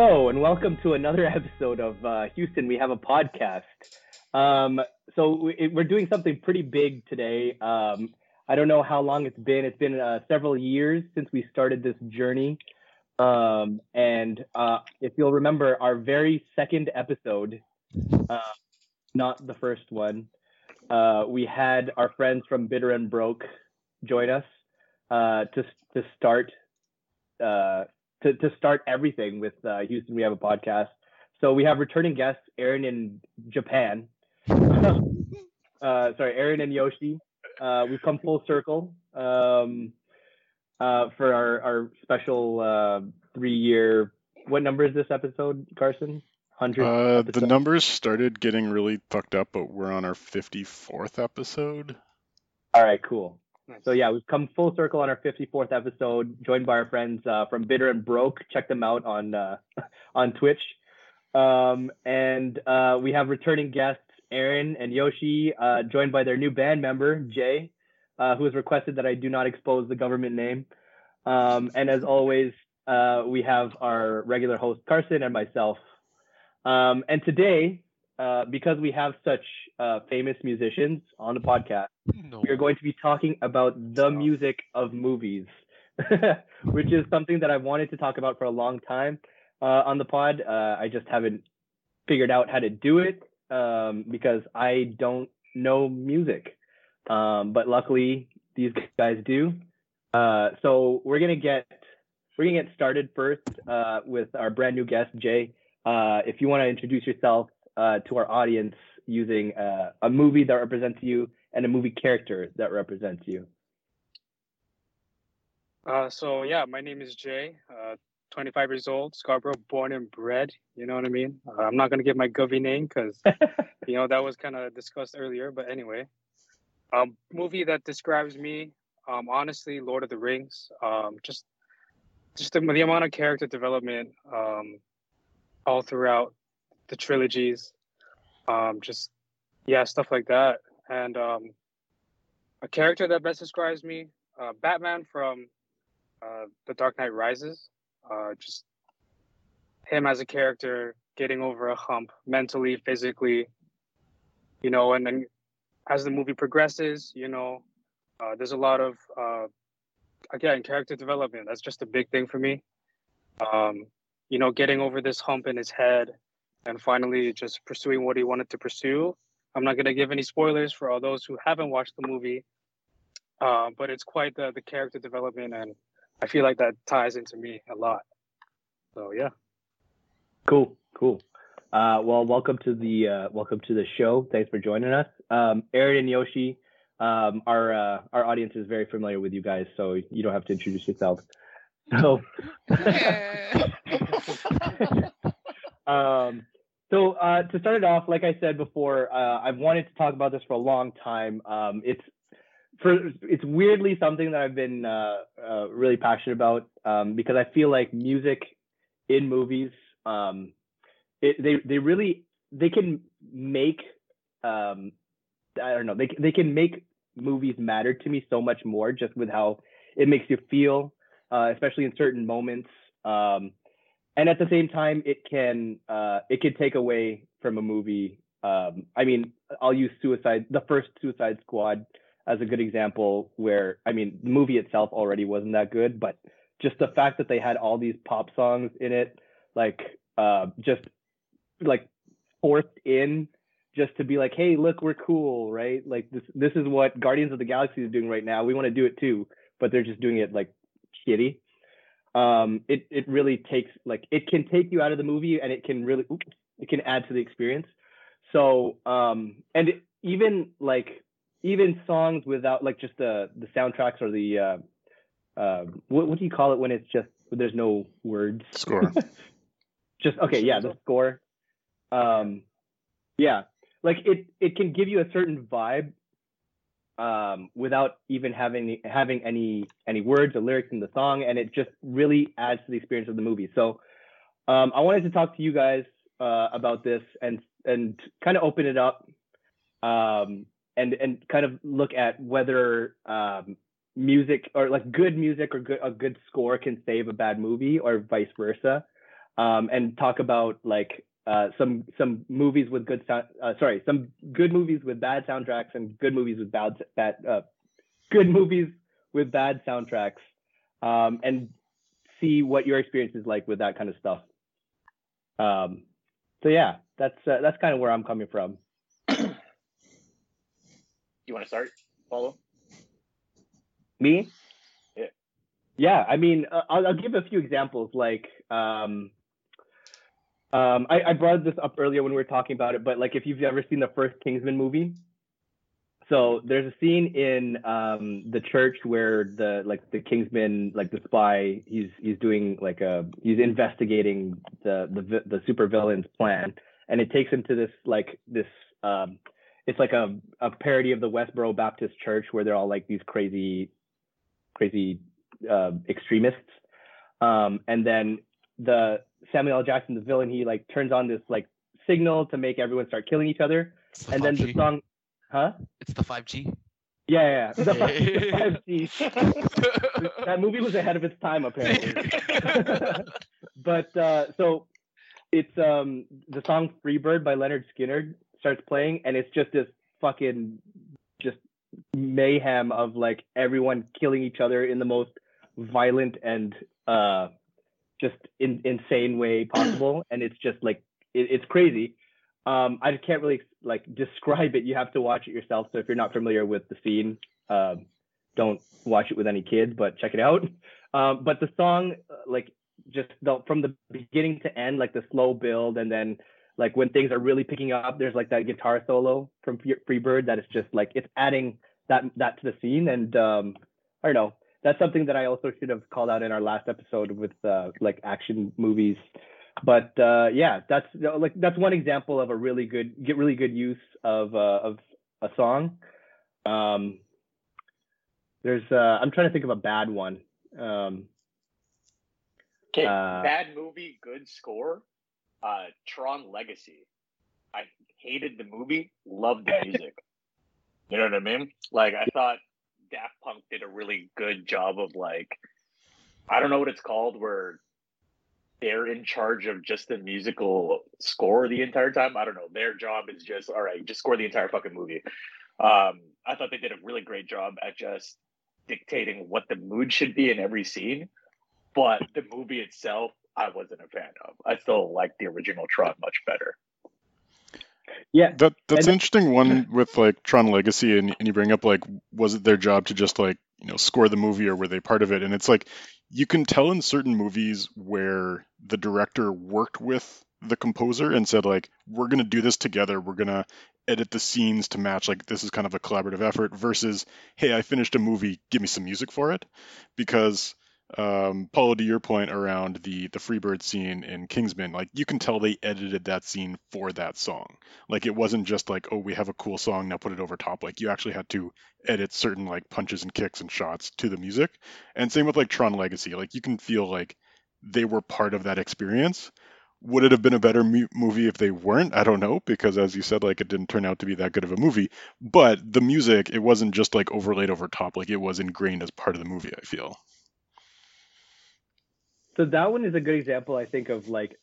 Hello, and welcome to another episode of uh, Houston. We have a podcast. Um, so we, we're doing something pretty big today. Um, I don't know how long it's been. It's been uh, several years since we started this journey. Um, and uh, if you'll remember, our very second episode, uh, not the first one, uh, we had our friends from Bitter and Broke join us uh, to to start to to start everything with uh, Houston. We have a podcast. So we have returning guests, Aaron in Japan. uh, sorry, Aaron and Yoshi. Uh, we've come full circle um, uh, for our our special uh, three year. What number is this episode, Carson? Uh, the numbers started getting really fucked up, but we're on our fifty fourth episode. All right, cool. So yeah, we've come full circle on our 54th episode, joined by our friends uh, from Bitter and Broke. Check them out on uh, on Twitch. Um, and uh, we have returning guests Aaron and Yoshi, uh, joined by their new band member Jay, uh, who has requested that I do not expose the government name. Um, and as always, uh, we have our regular host Carson and myself. Um, and today, because we have such famous musicians on the podcast no. we are going to be talking about the music of movies, which is something that I've wanted to talk about for a long time uh, on the pod. Uh, I just haven't figured out how to do it um, because I don't know music. Um, but luckily, these guys do. Uh, so we're gonna get we're gonna get started first uh, with our brand new guest Jay. Uh, if you want to introduce yourself uh, to our audience using a movie that represents you and a movie character that represents you? Uh, so yeah, my name is Jay. Uh, 25 years old, Scarborough, born and bred. You know what I mean? Uh, I'm not gonna give my govy name because you know that was kind of discussed earlier. But anyway, um, movie that describes me, um, honestly, Lord of the Rings. Um, just just the, the amount of character development, um, all throughout the trilogies. Um, just yeah, stuff like that. And um, a character that best describes me, uh, Batman from uh, The Dark Knight Rises. Uh, just him as a character getting over a hump mentally, physically, you know, and then as the movie progresses, you know, uh, there's a lot of uh, again character development. That's just a big thing for me. Um, you know, getting over this hump in his head and finally just pursuing what he wanted to pursue I'm not going to give any spoilers for all those who haven't watched the movie, uh, but it's quite the, the character development, and I feel like that ties into me a lot. So yeah. Cool, cool. Uh, well, welcome to the uh, welcome to the show. Thanks for joining us, um, Aaron and Yoshi. Um, our uh, our audience is very familiar with you guys, so you don't have to introduce yourself. So, um, so uh, to start it off, like I said before, uh, I've wanted to talk about this for a long time. Um, it's for it's weirdly something that I've been uh, uh really passionate about um, because I feel like music in movies, um, it, they they really they can make um, I don't know they they can make movies matter to me so much more just with how it makes you feel, uh, especially in certain moments. Um, and at the same time, it can uh, it can take away from a movie. Um, I mean, I'll use Suicide, the first Suicide Squad, as a good example. Where I mean, the movie itself already wasn't that good, but just the fact that they had all these pop songs in it, like uh, just like forced in just to be like, hey, look, we're cool, right? Like this this is what Guardians of the Galaxy is doing right now. We want to do it too, but they're just doing it like shitty um, it it really takes like it can take you out of the movie and it can really oops, it can add to the experience. So um, and it, even like even songs without like just the the soundtracks or the uh, uh, what what do you call it when it's just there's no words score. just okay, yeah, the score. Um, yeah, like it it can give you a certain vibe um, without even having having any any words or lyrics in the song, and it just really adds to the experience of the movie. So um, I wanted to talk to you guys uh, about this and and kind of open it up um, and and kind of look at whether um, music or like good music or good, a good score can save a bad movie or vice versa. um, and talk about like uh, some some movies with good sound. Uh, sorry, some good movies with bad soundtracks and good movies with bad bad uh, good movies with bad soundtracks, um, and see what your experience is like with that kind of stuff. Um, so yeah, that's uh, that's kind of where I'm coming from. you want to start, Paulo? Me? Yeah. Yeah, I mean, uh, I'll, I'll give a few examples. Like, um, um, I, I brought this up earlier when we were talking about it, but like, if you've ever seen the first Kingsman movie, so there's a scene in um, the church where the like the Kingsman, like the spy, he's he's doing like a he's investigating the the the super villain's plan, and it takes him to this like this um, it's like a a parody of the Westboro Baptist Church where they're all like these crazy crazy uh, extremists, um, and then the Samuel L. Jackson, the villain, he like turns on this like signal to make everyone start killing each other, The and then the song, huh? It's the 5G. Yeah, yeah, yeah. The, five- the 5G. that movie was ahead of its time apparently. but uh, so it's um the song Freebird by Lynyrd Skynyrd starts playing and it's just this fucking just mayhem of like everyone killing each other in the most violent and uh just in, insane way possible and it's just like it, it's crazy. Um i just can't really like describe it. You have to watch it yourself so if you're not familiar with the scene um don't watch it with any kids but check it out. Um but the song uh, like just the, from the beginning to end like the slow build and then like when things are really picking up there's like that guitar solo from Free- freebird that is just like it's adding that that to the scene and um i don't know that's something that i also should have called out in our last episode with uh like action movies but uh yeah that's like that's one example of a really good get really good use of uh of a song um there's uh i'm trying to think of a bad one um Okay, Uh, bad movie, good score. Uh, Tron Legacy. I hated the movie, loved the music. you know what I mean? Like I thought Daft Punk did a really good job of like, I don't know what it's called, where they're in charge of just the musical score the entire time. I don't know. Their job is just all right, just score the entire fucking movie. Um, I thought they did a really great job at just dictating what the mood should be in every scene. But the movie itself, I wasn't a fan of. I still like the original Tron much better. Yeah That that's And- interesting one with like Tron Legacy, and, and you bring up like, was it their job to just like you know score the movie, or were they part of it? And it's like you can tell in certain movies where the director worked with the composer and said like, we're gonna do this together. We're gonna edit the scenes to match. Like this is kind of a collaborative effort. Versus, hey, I finished a movie. Give me some music for it, because um, Paulo, to your point around the the Freebird scene in Kingsman, like you can tell they edited that scene for that song. Like it wasn't just like, oh, we have a cool song, now put it over top. Like you actually had to edit certain like punches and kicks and shots to the music. And same with like Tron Legacy. Like you can feel like they were part of that experience. Would it have been a better movie if they weren't? I don't know because as you said, like it didn't turn out to be that good of a movie. But the music, it wasn't just like overlaid over top. Like it was ingrained as part of the movie. I feel. So that one is a good example, I think, of like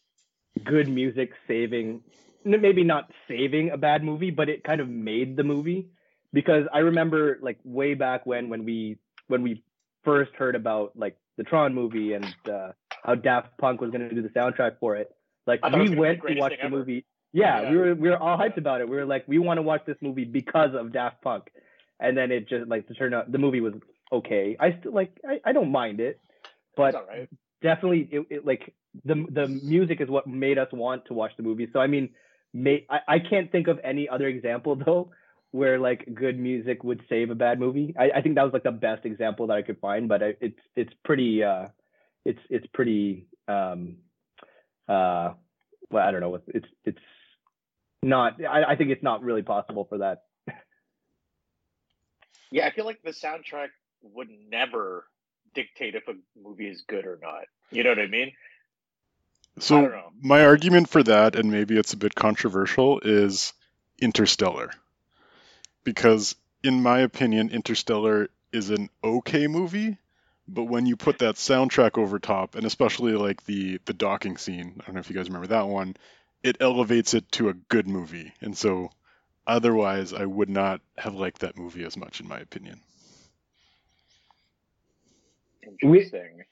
good music saving, maybe not saving a bad movie, but it kind of made the movie. Because I remember like way back when when we when we first heard about like the Tron movie and uh, how Daft Punk was going to do the soundtrack for it. Like we gonna be the went to watch the ever. movie. Yeah, Yeah. we were we were all hyped about it. We were like, we want to watch this movie because of Daft Punk, and then it just like to turn out the movie was okay. I still like I, I don't mind it, but It's all right. Definitely it, it like the the music is what made us want to watch the movie. So I mean, may, I I can't think of any other example though where like good music would save a bad movie. I, I think that was like the best example that I could find, but I, it's it's pretty uh it's it's pretty um uh well I don't know it's it's not I, I think it's not really possible for that. Yeah, I feel like the soundtrack would never dictate if a movie is good or not. You know what I mean? So don't my argument for that, and maybe it's a bit controversial, is Interstellar. Because in my opinion, Interstellar is an okay movie, but when you put that soundtrack over top, and especially like the the docking scene, I don't know if you guys remember that one, it elevates it to a good movie. And so, otherwise, I would not have liked that movie as much, in my opinion. Interesting.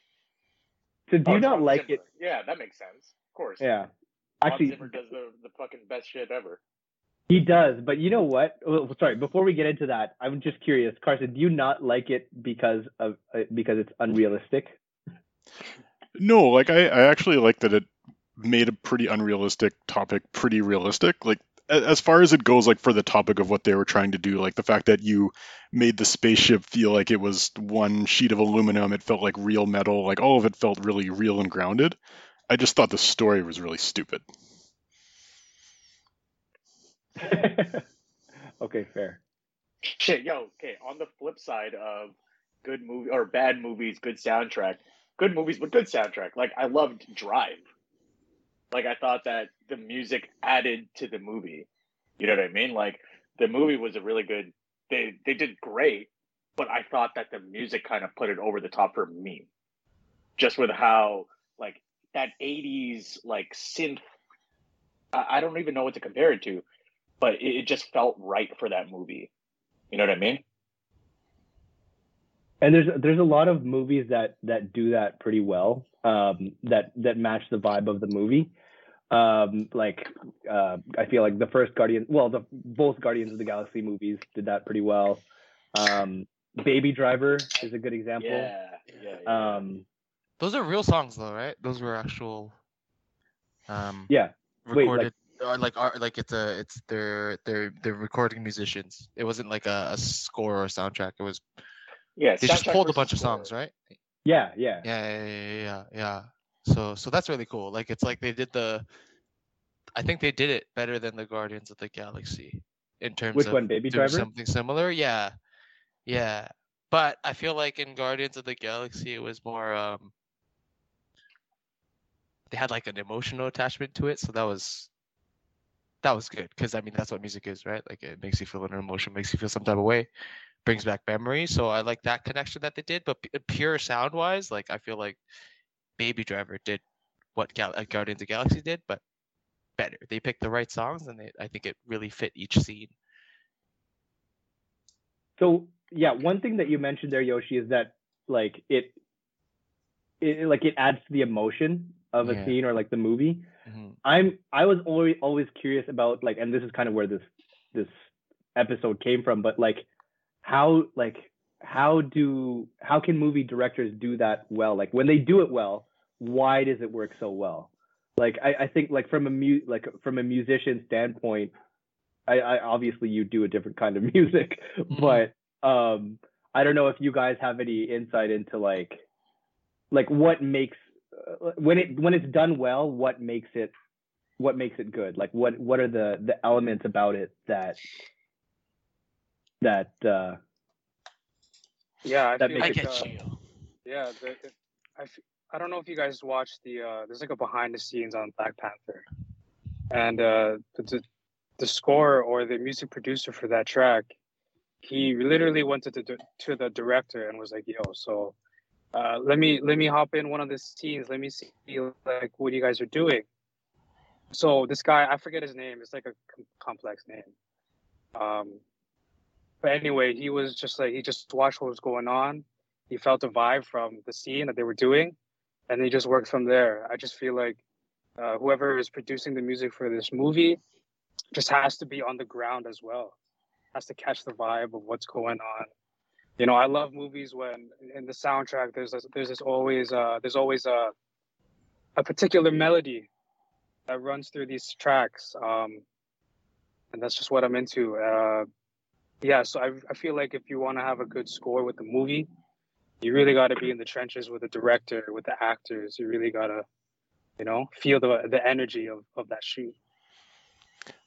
So do Oh, you not Hans like Zimmer. it? Yeah, that makes sense. Of course. Yeah. Hans Actually, Zimmer does the, the fucking best shit ever. he does. But you know what? Oh, sorry. Before we get into that, I'm just curious, Carson. Do you not like it because of uh, because it's unrealistic? No, like I, I actually like that it made a pretty unrealistic topic pretty realistic. Like a- as far as it goes, like for the topic of what they were trying to do, like the fact that you made the spaceship feel like it was one sheet of aluminum, it felt like real metal, like all of it felt really real and grounded. I just thought the story was really stupid. okay, fair. Shit, yo, okay. On the flip side of good movie or bad movies, good soundtrack. Good movies, but good soundtrack. Like I loved Drive. Like I thought that the music added to the movie. You know what I mean? Like the movie was a really good. They they did great, but I thought that the music kind of put it over the top for me. Just with how like that '80s like synth. I, I don't even know what to compare it to, but it, it just felt right for that movie. You know what I mean? And there's there's a lot of movies that that do that pretty well. Um, that that match the vibe of the movie. Um, like uh, I feel like the first Guardian, well, the both Guardians of the Galaxy movies did that pretty well. Um, Baby Driver is a good example. Yeah, yeah, yeah. Um, Those are real songs though, right? Those were actual um yeah, Wait, like- recorded or like art like it's a it's they're they're they're recording musicians. It wasn't like a, a score or a soundtrack. It was yeah. they just pulled a versus bunch of songs, right? Yeah, yeah. Yeah, yeah, yeah. So so that's really cool. Like it's like they did the I think they did it better than the Guardians of the Galaxy in terms Which of one, Baby doing Driver? something similar. Yeah. Yeah. But I feel like in Guardians of the Galaxy it was more um they had like an emotional attachment to it, so that was that was good because I mean that's what music is, right? Like it makes you feel an emotion, makes you feel some type of way, brings back memories. So I like that connection that they did. But pure sound wise, like I feel like Baby Driver did what Gal- uh, Guardians of the Galaxy did, but better. They picked the right songs, and they, I think it really fit each scene. So yeah, one thing that you mentioned there, Yoshi, is that like it, it like it adds to the emotion of a Yeah. scene or like the movie. hmm I'm I was always always curious about like, and this is kind of where this this episode came from, but like how like how do how can movie directors do that well? Like when they do it well, why does it work so well? Like I, I think like from a mu like from a musician standpoint, I, I obviously you do a different kind of music, but um I don't know if you guys have any insight into like like what makes uh, when it when it's done well, what makes it what makes it good? Like what what are the the elements about it that that uh Yeah, I That feel I makes like, get uh, you. Yeah, the, the- I, f- I don't know if you guys watched the uh, there's like a behind the scenes on Black Panther, and uh, the, the the score or the music producer for that track, he literally went to the to the director and was like, "Yo, so uh, let me let me hop in one of the scenes. Let me see like what you guys are doing." So this guy, I forget his name. It's like a com- complex name. Um, but anyway, he was just like he just watched what was going on. He felt a vibe from the scene that they were doing and he just worked from there. I just feel like uh, whoever is producing the music for this movie just has to be on the ground as well. Has to catch the vibe of what's going on. You know i love movies when in the soundtrack there's this, there's this always uh there's always a a particular melody that runs through these tracks um and that's just what i'm into. Uh yeah so i, I feel like if you want to have a good score with the movie you really got to be in the trenches with the director, with the actors. You really got to, you know, feel the the energy of, of that shoot.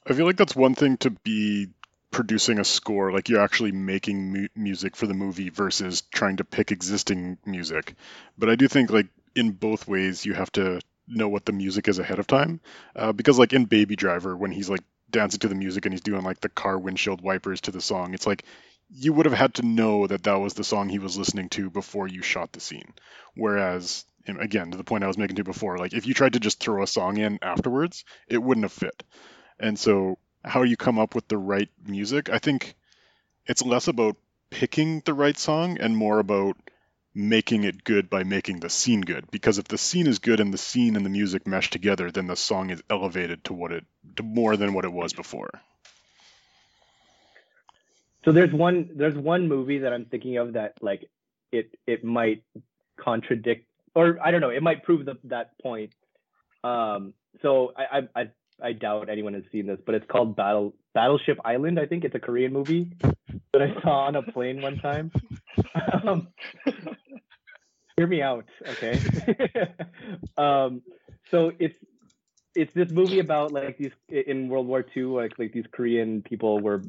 I feel like that's one thing to be producing a score, like you're actually making mu- music for the movie versus trying to pick existing music. But I do think like in both ways you have to know what the music is ahead of time, uh, because like in Baby Driver when he's like dancing to the music and he's doing like the car windshield wipers to the song, it's like you would have had to know that that was the song he was listening to before you shot the scene. Whereas, again, to the point I was making to before, like if you tried to just throw a song in afterwards, it wouldn't have fit. And so, how you come up with the right music, I think it's less about picking the right song and more about making it good by making the scene good. Because if the scene is good and the scene and the music mesh together, then the song is elevated to what it to more than what it was before. So there's one there's one movie that I'm thinking of that like it it might contradict or I don't know it might prove the, that point. Um, so I, I I I doubt anyone has seen this, but it's called Battle Battleship Island. I think it's a Korean movie that I saw on a plane one time. Um, hear me out, okay? um, so it's it's this movie about like these in World War II, like like these Korean people were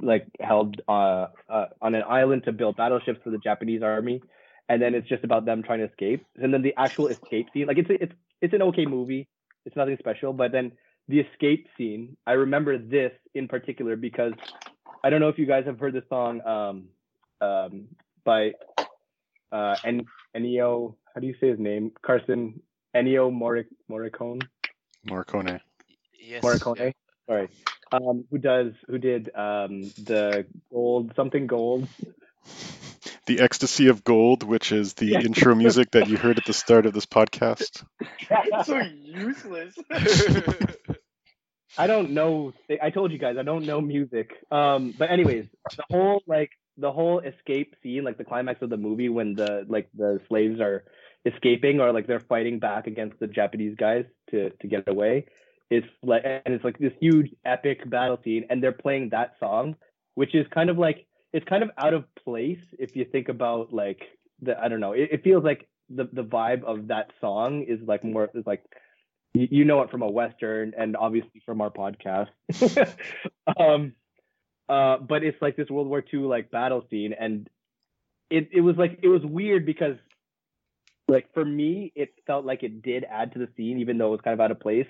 like held uh, uh, on an island to build battleships for the Japanese army, and then it's just about them trying to escape. And then the actual escape scene, like it's it's it's an okay movie. It's nothing special, but then the escape scene, I remember this in particular because I don't know if you guys have heard the song um, um, by uh, en- Ennio. How do you say his name? Carson Ennio Moric- Morricone. Morricone. Yes. Morricone. Sorry. Um, who does who did um, the gold something gold? The Ecstasy of Gold, which is the Yeah. intro music that you heard at the start of this podcast. It's so useless. I don't know. I told you guys I don't know music. Um, but anyways, the whole like the whole escape scene, like the climax of the movie when the like the slaves are escaping or like they're fighting back against the Japanese guys to to get away. It's like and it's like this huge epic battle scene, and they're playing that song, which is kind of like it's kind of out of place if you think about like the I don't know. It, it feels like the the vibe of that song is like more is like you, know it from a western and obviously from our podcast. um, uh, but it's like this World War II like battle scene, and it it was like it was weird because like for me it felt like it did add to the scene even though it was kind of out of place.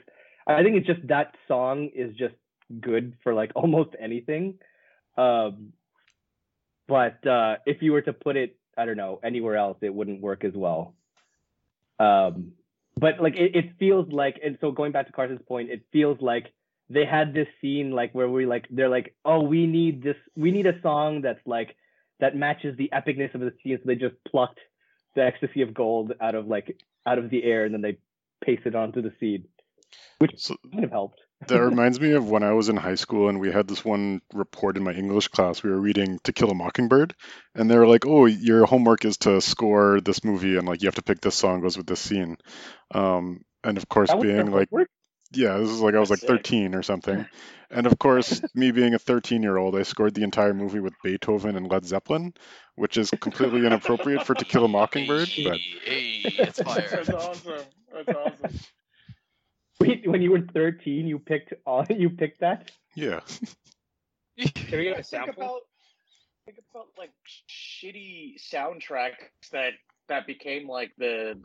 I think it's just that song is just good for like almost anything. Um, but uh, if you were to put it, I don't know, anywhere else, it wouldn't work as well. Um, but like it, it feels like, and so going back to Carson's point, it feels like they had this scene like where we like they're like, oh, we need this, we need a song that's like that matches the epicness of the scene. So they just plucked the ecstasy of gold out of like out of the air and then they pasted it onto the scene, which So kind of helped. That reminds me of when I was in high school and we had this one report in my English class. We were reading To Kill a Mockingbird, and they were like, "Oh, your homework is to score this movie, and like you have to pick this song goes with this scene." Um, and of course, That was their being like, homework? yeah, this is like I was like sick. 13 or something. And of course, me being a 13 year old, I scored the entire movie with Beethoven and Led Zeppelin, which is completely inappropriate for To Kill a Mockingbird. Hey, But hey, it's fire. That's awesome. That's awesome. Wait, when you were 13, you picked all you picked that? yeah, Can we get a think sample? about think about like shitty soundtracks that that became like the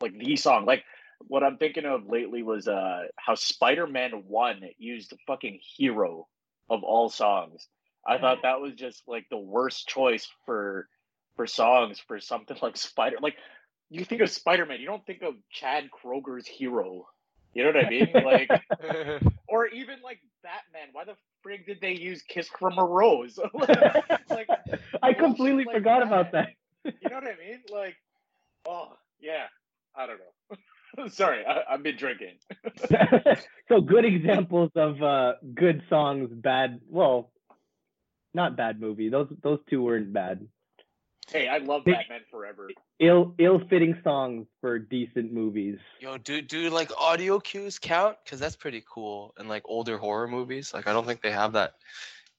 like the song. Like what I'm thinking of lately was uh how Spider-Man One used the fucking Hero of all songs. I thought that was just like the worst choice for for songs for something like Spider. Like you think of Spider-Man, you don't think of Chad Kroeger's Hero. You know what I mean? Like or even like Batman. Why the frig did they use "Kiss from a Rose"? like, I completely like forgot that. about that. you know what I mean? Like, oh yeah, I don't know. Sorry, I, I've been drinking. so good examples of uh, good songs, bad. Well, not bad movie. Those those two weren't bad. Hey, I love Hey. Batman Forever. Ill ill fitting songs for decent movies. Yo, do do like audio cues count? Cause that's pretty cool in like older horror movies. Like I don't think they have that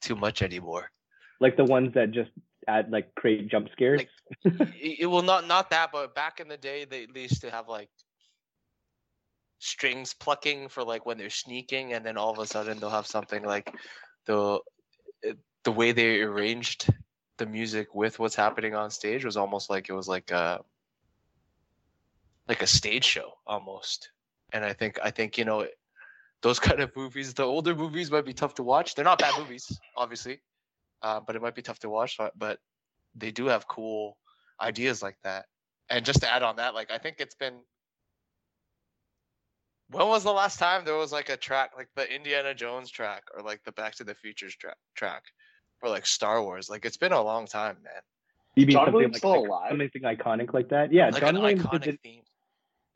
too much anymore. Like the ones that just add like create jump scares. Like- it, it will not not that, but back in the day they, they used to have like strings plucking for like when they're sneaking, and then all of a sudden they'll have something like the eh, the way they arranged the music with what's happening on stage was almost like it was like a like a stage show almost. And I think I think you know those kind of movies, the older movies might be tough to watch. They're not bad movies, obviously, uh, but it might be tough to watch. But, they do have cool ideas like that. And just to add on that, like I think it's been. When was the last time there was like a track like the Indiana Jones track or like the Back to the Futures tra- track or like Star Wars? Like it's been a long time, man. You mean John something Williams like, still like- alive? something iconic like that? Yeah, Like John an Williams iconic did theme.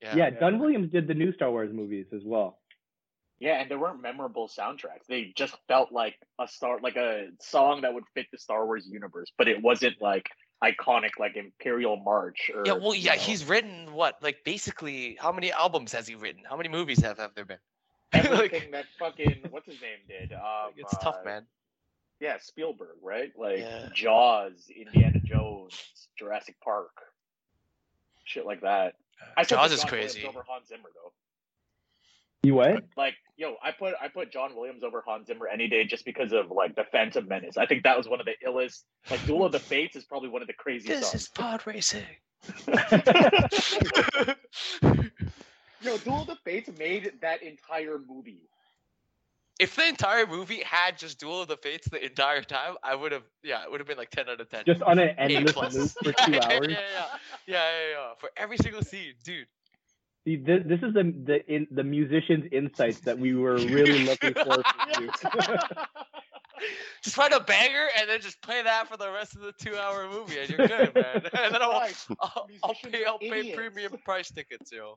the, Yeah. yeah, John Williams did the new Star Wars movies as well. Yeah, and there weren't memorable soundtracks. They just felt like a star, like a song that would fit the Star Wars universe, but it wasn't like iconic, like Imperial March. Or, Yeah, well, you yeah, know, he's written what? Like basically, how many albums has he written? How many movies have have there been? everything that fucking what's his name did. Um, it's tough, uh, man. Yeah, Spielberg, right? Like Yeah. Jaws, Indiana Jones, Jurassic Park, shit like that. I Jaws is John Williams crazy. over Hans Zimmer though. You what? Like, yo, I put I put John Williams over Hans Zimmer any day just because of like the Phantom Menace. I think that was one of the illest. Like, Duel of the Fates is probably one of the craziest This songs. is pod racing. Yo, Duel of the Fates made that entire movie. If the entire movie had just Duel of the Fates the entire time, I would have, yeah, it would have been like ten out of ten. Just on an A endless loop for two yeah, hours. Yeah, yeah, yeah, yeah, yeah, yeah. For every single scene, dude. See, this, this is the the in, the musicians' insights that we were really looking for. Just find a banger and then just play that for the rest of the two-hour movie, and you're good, man. And then I'll, I'll, I'll pay, I'll pay premium price tickets, yo.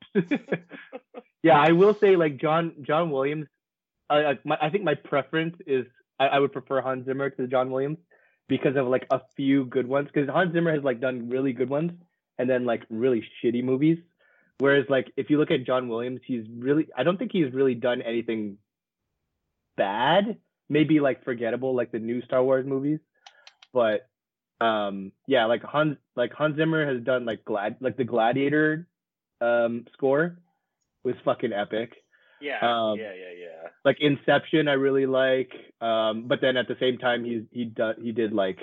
yeah, I will say like John John Williams. I my, I think my preference is I, I would prefer Hans Zimmer to John Williams because of like a few good ones. Because Hans Zimmer has like done really good ones and then like really shitty movies. Whereas like if you look at John Williams, he's really I don't think he's really done anything bad. Maybe like forgettable like the new Star Wars movies, but um yeah like Hans like Hans Zimmer has done like glad like the Gladiator um score was fucking epic. Yeah, Um, yeah, yeah, yeah. Like Inception, I really like. Um, but then at the same time, he he do, he did like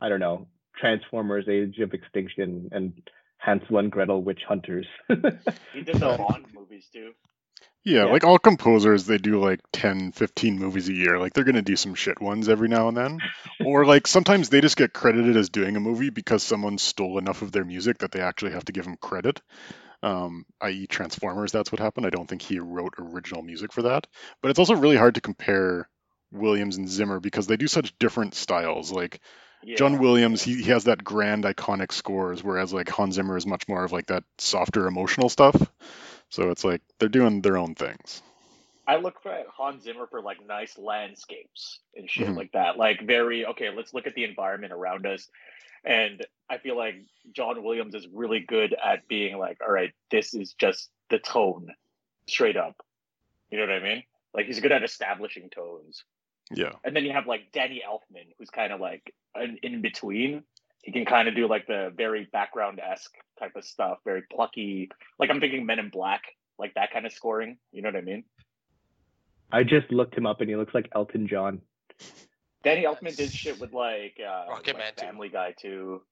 I don't know Transformers: Age of Extinction and Hansel and Gretel: Witch Hunters. He did the Bond movies too. Yeah, Yeah. like all composers, they do like 10, 15 movies a year. Like they're going to do some shit ones every now and then. or like sometimes they just get credited as doing a movie because someone stole enough of their music that they actually have to give them credit. Um, i.e., Transformers, that's what happened. I don't think he wrote original music for that. But it's also really hard to compare Williams and Zimmer because they do such different styles. Like Yeah. John Williams, he, he has that grand iconic scores, whereas like Hans Zimmer is much more of like that softer emotional stuff. So it's like they're doing their own things. I look for Hans Zimmer for like nice landscapes and shit Mhm. like that. Like very okay, let's look at the environment around us. And I feel like John Williams is really good at being like, all right, this is just the tone, straight up. You know what I mean? Like he's good at establishing tones. Yeah. And then you have like Danny Elfman, who's kind of like an in between. He can kind of do like the very background esque type of stuff, very plucky. Like I'm thinking Men in Black, like that kind of scoring. You know what I mean? I just looked him up and he looks like Elton John. Danny Elfman did shit with like, uh, Rocket like Man too. Family Guy too.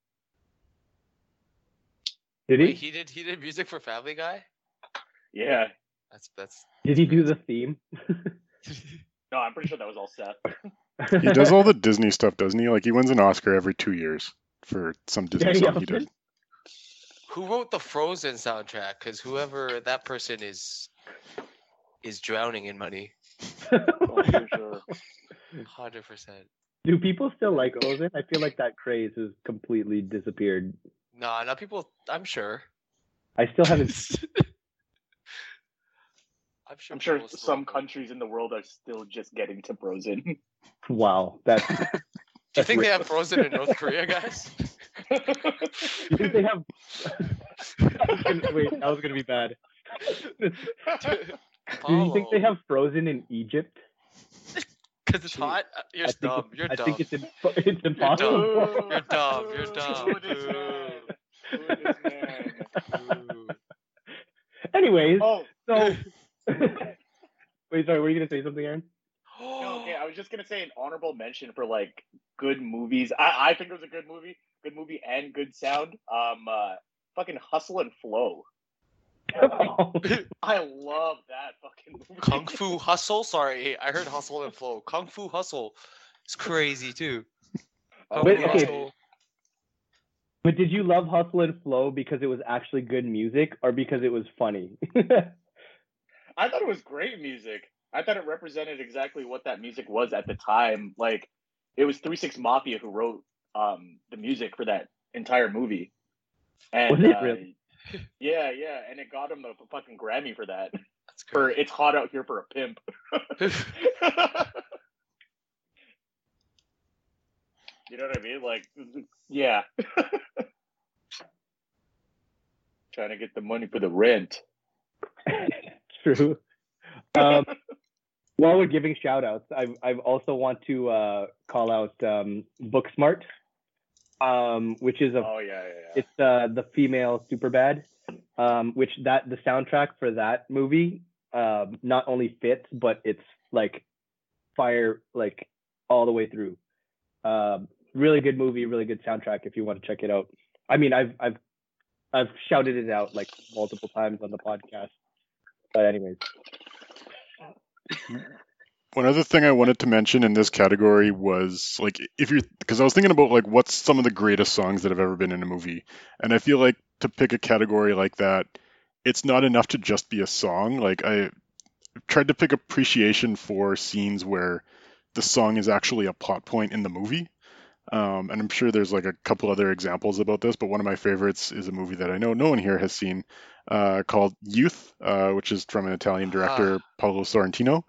Did he? Wait, he did he did music for Family Guy. Yeah. That's that's. Did he do the theme? No, I'm pretty sure that was all Seth. He does all the Disney stuff, doesn't he? Like he wins an Oscar every two years for some Disney Danny song he did. Who wrote the Frozen soundtrack? Because whoever that person is is drowning in money. For sure. Hundred percent. Do people still like Frozen? I feel like that craze has completely disappeared. No, not people. I'm sure. I still haven't. I'm sure. I'm sure some countries in the world are still just getting to Frozen. Wow, that's. Do you think they have Frozen in North Korea, guys? You think they have? I was gonna- Wait, that was gonna be bad. Do you think they have Frozen in Egypt? Because it's hot. Uh, You're I dumb. You're I dumb. think it's, imp- it's impossible. You're dumb. You're dumb. Ooh, this man. Ooh, this Anyways, Oh, so wait, sorry, were you gonna say something, Aaron? no, okay. I was just gonna say an honorable mention for like good movies. I, I think it was a good movie, good movie and good sound. Um, uh, fucking Hustle and Flow. I love that fucking movie. Kung Fu Hustle. Sorry, I heard Hustle and Flow. Kung Fu Hustle. It's crazy too. How Wait, can you okay. also- But did you love Hustle and Flow because it was actually good music or because it was funny? I thought it was great music. I thought it represented exactly what that music was at the time. Like it was Three Six Mafia who wrote um, the music for that entire movie. And Was it uh, really? Yeah, yeah, and it got him a fucking Grammy for that. That's For it's hot out here for a pimp. you know what I mean? Like, yeah. Trying to get the money for the rent. True. Um, while we're giving shout outs, I I also want to uh, call out um, Booksmart, um, which is a Oh yeah, yeah, yeah. it's uh, the female Superbad, um, which that the soundtrack for that movie um, not only fits but it's like fire like all the way through. Um, really good movie, really good soundtrack if you want to check it out. I mean, I've I've I've shouted it out like multiple times on the podcast. But anyways, One other thing I wanted to mention in this category was like if you're because I was thinking about like what's some of the greatest songs that have ever been in a movie, and I feel like to pick a category like that, it's not enough to just be a song. Like I tried to pick appreciation for scenes where the song is actually a plot point in the movie. Um, and I'm sure there's like a couple other examples about this, but one of my favorites is a movie that I know no one here has seen uh, called Youth, uh, which is from an Italian director, Paolo Sorrentino.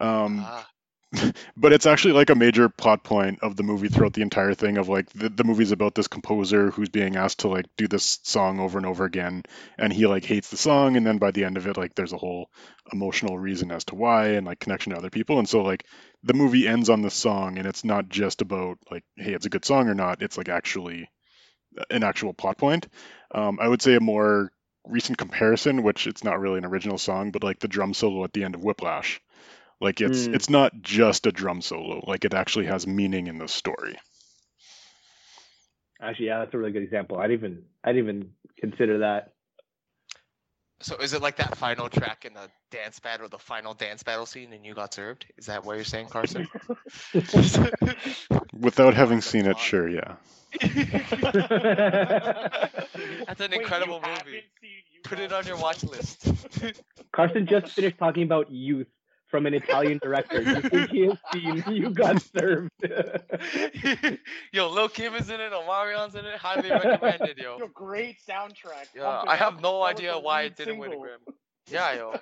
Um, Ah, but it's actually like a major plot point of the movie throughout the entire thing of like the, the movie's about this composer who's being asked to like do this song over and over again and he like hates the song and then by the end of it like there's a whole emotional reason as to why and like connection to other people and so like the movie ends on the song and it's not just about like hey it's a good song or not it's like actually an actual plot point. Um, i would say a more recent comparison which it's not really an original song but like the drum solo at the end of whiplash like it's Hmm. it's not just a drum solo. Like it actually has meaning in the story. actually, yeah, that's a really good example. I didn't even I didn't even consider that. so is it like that final track in the dance battle, the final dance battle scene, and you got served? Is that what you're saying, Carson? Without having seen it, sure, yeah. That's an Wait, incredible haven't movie. Put it on your watch list. Carson just finished talking about youth from an Italian director. You think he has seen You Got Served? yo, Lil Kim is in it, Omarion's in it. Highly recommended, yo. Yo, great soundtrack. Yeah, Pump I have no idea why it didn't win a. Grammy. Yeah, yo.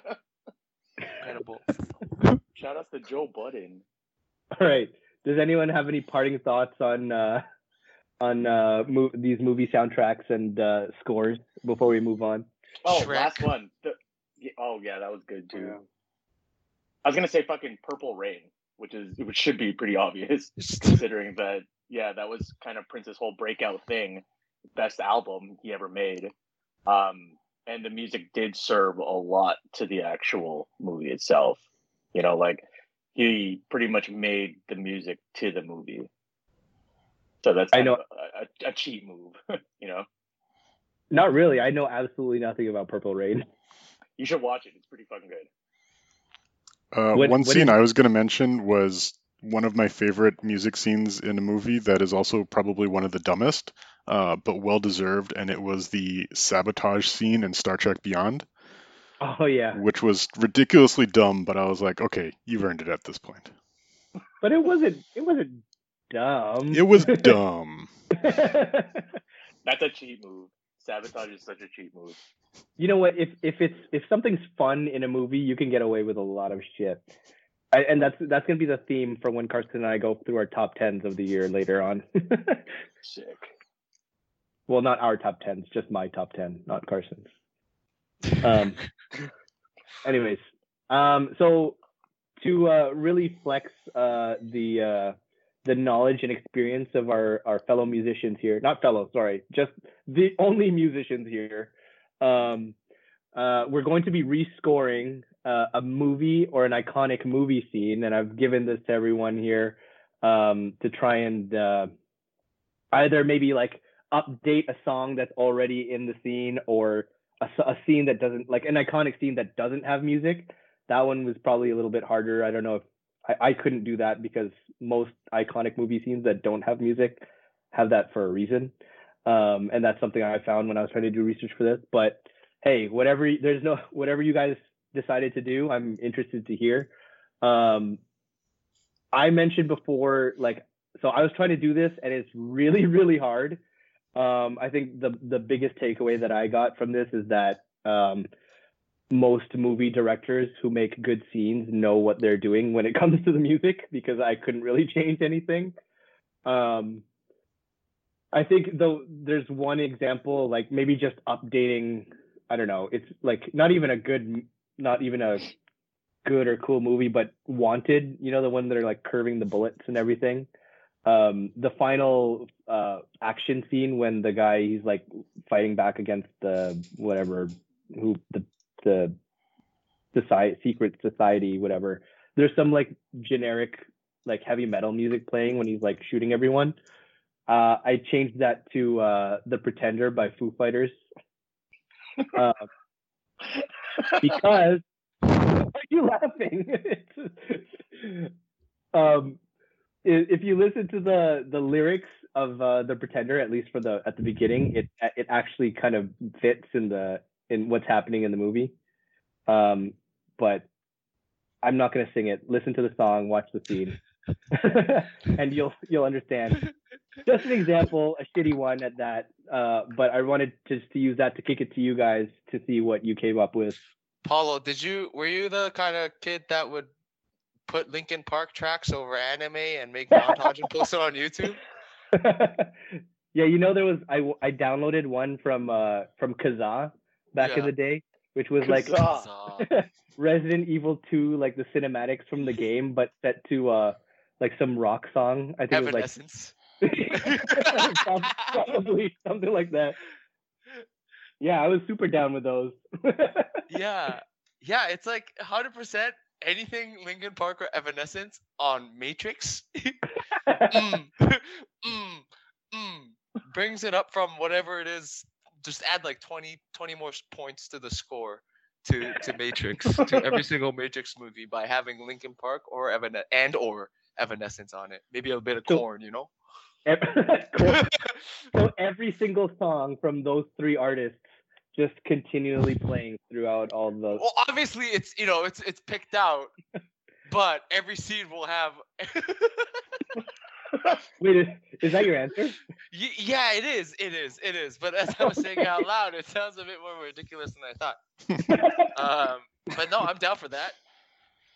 Incredible. Shout out to Joe Budden. All right. Does anyone have any parting thoughts on uh, on uh, mo- these movie soundtracks and uh, scores before we move on? Oh, Shrek. last one. The, yeah, oh yeah, that was good too. Yeah. I was gonna say fucking Purple Rain, which is which should be pretty obvious considering that yeah, that was kind of Prince's whole breakout thing, best album he ever made. Um, and the music did serve a lot to the actual movie itself. You know, like he pretty much made the music to the movie. So that's I know- a, a, a cheat move, you know. Not really. I know absolutely nothing about Purple Rain. You should watch it. It's pretty fucking good. Uh, What- one what scene is- I was going to mention was one of my favorite music scenes in a movie that is also probably one of the dumbest, uh, but well deserved, and it was the sabotage scene in Star Trek Beyond, Oh yeah, which was ridiculously dumb. But I was like, okay, you've earned it at this point. but it wasn't. It wasn't dumb. It was dumb. That's a cheat move. Sabotage is such a cheat move. You know what? If if it's if something's fun in a movie, you can get away with a lot of shit. I, and that's that's gonna be the theme for when Carson and I go through our top tens of the year later on. Sick. well, not our top tens, just my top ten, not Carson's. Um, anyways, um, so to uh, really flex uh, the uh, the knowledge and experience of our our fellow musicians here, not fellow, sorry, just the only musicians here. Um, uh, we're going to be rescoring uh, a movie or an iconic movie scene, and I've given this to everyone here um, to try and uh, either maybe like update a song that's already in the scene or a scene that doesn't like an iconic scene that doesn't have music. That one was probably a little bit harder. I don't know if I, I couldn't do that because most iconic movie scenes that don't have music have that for a reason. Um, and that's something I found when I was trying to do research for this. But hey, whatever there's no whatever you guys decided to do, I'm interested to hear. Um, I mentioned before, like, so I was trying to do this, and it's really, really hard. Um, I think the the biggest takeaway that I got from this is that um, most movie directors who make good scenes know what they're doing when it comes to the music because I couldn't really change anything. Um, I think though there's one example, like maybe just updating. I don't know. It's like not even a good, not even a good or cool movie, but Wanted. You know the one that are like curving the bullets and everything. Um, the final uh, action scene when the guy he's like fighting back against the whatever who the the society secret society whatever. There's some like generic like heavy metal music playing when he's like shooting everyone uh, I changed that to uh, "The Pretender" by Foo Fighters uh, because why are you laughing? um, if you listen to the the lyrics of uh, "The Pretender," at least for the at the beginning, it it actually kind of fits in the in what's happening in the movie. Um, but I'm not gonna sing it. Listen to the song, watch the scene, and you'll you'll understand just an example, a shitty one at that. Uh, but I wanted just to use that to kick it to you guys to see what you came up with. Paulo, did you were you the kind of kid that would put Linkin Park tracks over anime and make montage and post it on YouTube? yeah, you know there was I I downloaded one from uh from Kazaa back yeah. in the day, which was Kazaa. like Resident Evil 2, like the cinematics from the game, but set to uh like some rock song. I think it was like Probably something like that. Yeah, I was super down with those. yeah, yeah, it's like hundred percent anything Linkin Park or Evanescence on Matrix. mm, mm, mm, brings it up from whatever it is. Just add like 20, 20 more points to the score to to Matrix to every single Matrix movie by having Linkin Park or Evan and or Evanescence on it. Maybe a bit of Korn, you know. so every single song from those three artists just continually playing throughout all the. Well, obviously it's you know it's it's picked out, but every scene will have. Wait, is, is, that your answer? Y- yeah, it is. It is. It is. But as I was saying out loud, it sounds a bit more ridiculous than I thought. um, but no, I'm down for that.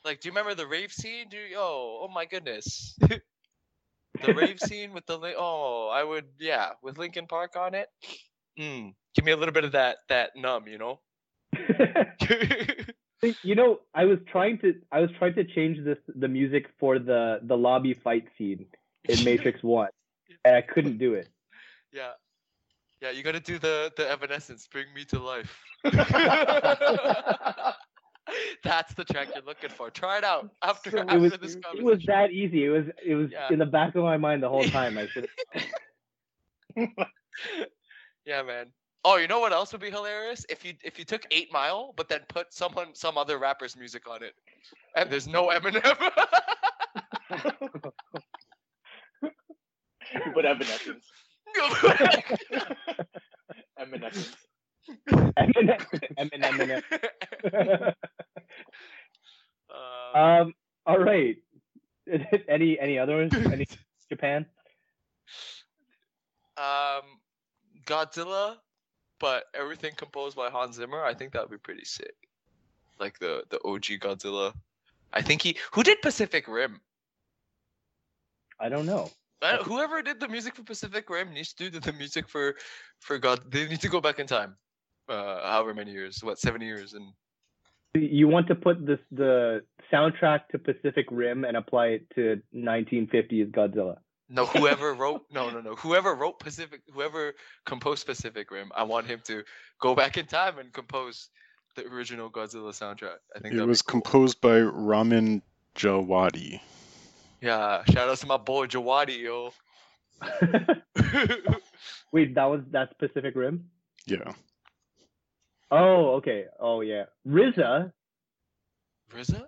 Like, do you remember the rave scene? Do you? Oh, oh my goodness the rave scene with the oh, I would yeah, with Linkin Park on it. Mm, give me a little bit of that that numb, you know. you know, I was trying to I was trying to change this the music for the the lobby fight scene in Matrix One, and I couldn't do it. Yeah, yeah, you got to do the the Evanescence, bring me to life. That's the track you're looking for. Try it out after, so after it was, this conversation. It was that easy. It was it was yeah. in the back of my mind the whole time. I should. yeah, man. Oh, you know what else would be hilarious? If you if you took Eight Mile, but then put someone some other rapper's music on it, and there's no Eminem. you put Evanescence. Evanescence. Eminem. Eminem. um. All right. any any other ones? Any Japan? Um, Godzilla, but everything composed by Hans Zimmer. I think that would be pretty sick. Like the the OG Godzilla. I think he who did Pacific Rim. I don't know. I, whoever did the music for Pacific Rim needs to do the music for for God. They need to go back in time uh, however many years, what seven years, and you want to put this the soundtrack to Pacific Rim and apply it to 1950s Godzilla. No, whoever wrote no no no whoever wrote Pacific whoever composed Pacific Rim, I want him to go back in time and compose the original Godzilla soundtrack. I think it was cool. composed by Ramin Djawadi. Yeah, shout out to my boy Djawadi, yo. Wait, that was that Pacific Rim? Yeah. Oh, okay. Oh, yeah. RZA. RZA?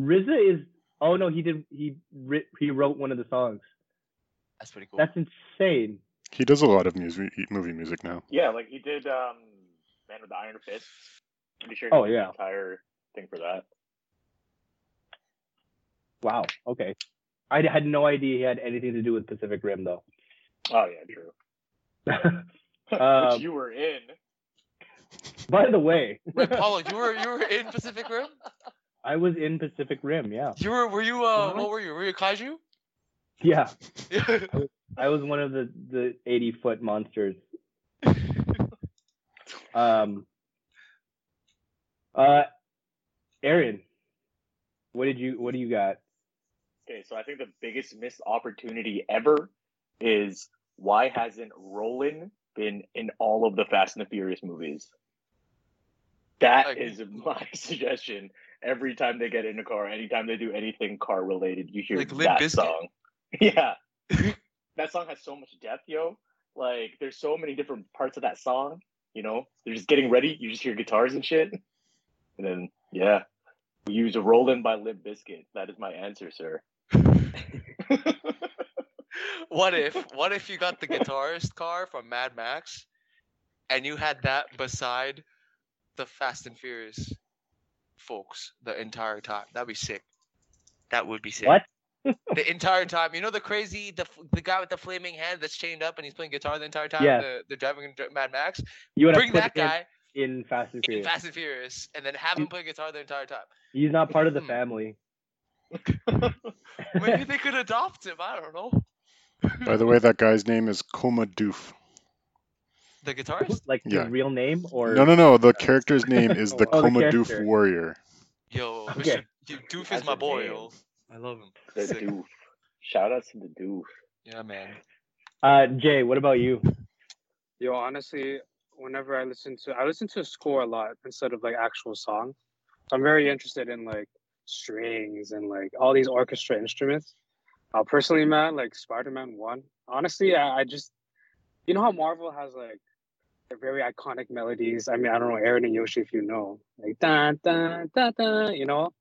RZA is. Oh no, he did. He writ, he wrote one of the songs. That's pretty cool. That's insane. He does a lot of music, movie music now. Yeah, like he did um, Man with the Iron Fist. Pretty sure. he Oh, did the yeah. entire thing for that. Wow. Okay. I had no idea he had anything to do with Pacific Rim though. Oh yeah, true. Um, Which you were in. By the way, Wait, Paulo, you were you were in Pacific Rim? I was in Pacific Rim. Yeah. You were were you uh What? what were you? Were you a kaiju? Yeah. I was one of the the 80 foot monsters. Um. Uh, Aaron, what did you what do you got? Okay, so I think the biggest missed opportunity ever is why hasn't Rollin' been in all of the Fast and the Furious movies? That Like- is my suggestion. Every time they get in a car, anytime they do anything car related, you hear Like that Bizkit? song. Yeah, that song has so much depth, yo. Like, there's so many different parts of that song. You know, they're just getting ready. You just hear guitars and shit, and then yeah, we use a Rollin' by Limp Bizkit. That is my answer, sir. what if what if you got the guitarist car from Mad Max and you had that beside the Fast and Furious folks the entire time? That'd be sick. That would be sick. What? the entire time. You know the crazy the the guy with the flaming hand that's chained up and he's playing guitar the entire time. Yeah. The the driving in Mad Max. You want to Bring put that guy in Fast and in Furious? Fast and Furious and then have him play guitar the entire time. He's not part of the Hmm. family. Maybe they could adopt him. I don't know. By the way, that guy's name is Coma-Doof. The guitarist? like Yeah. his real name or No, no, no. The character's name is the Oh, the Koma Doof. Warrior. Yo, Okay. Mr. Doof is my boy, yo. I love him. The Sick. doof. Shout out to the doof. Yeah, man. Uh, Jay, what about you? Yo, honestly, whenever I listen to, I listen to a score a lot instead of like actual song. So I'm very interested in like strings and like all these orchestra instruments. Uh, personally, man, like Spider-Man One. Honestly, I, I just, you know how Marvel has like their very iconic melodies. I mean, I don't know Aaron and Yoshi if you know, like da da da da. You know,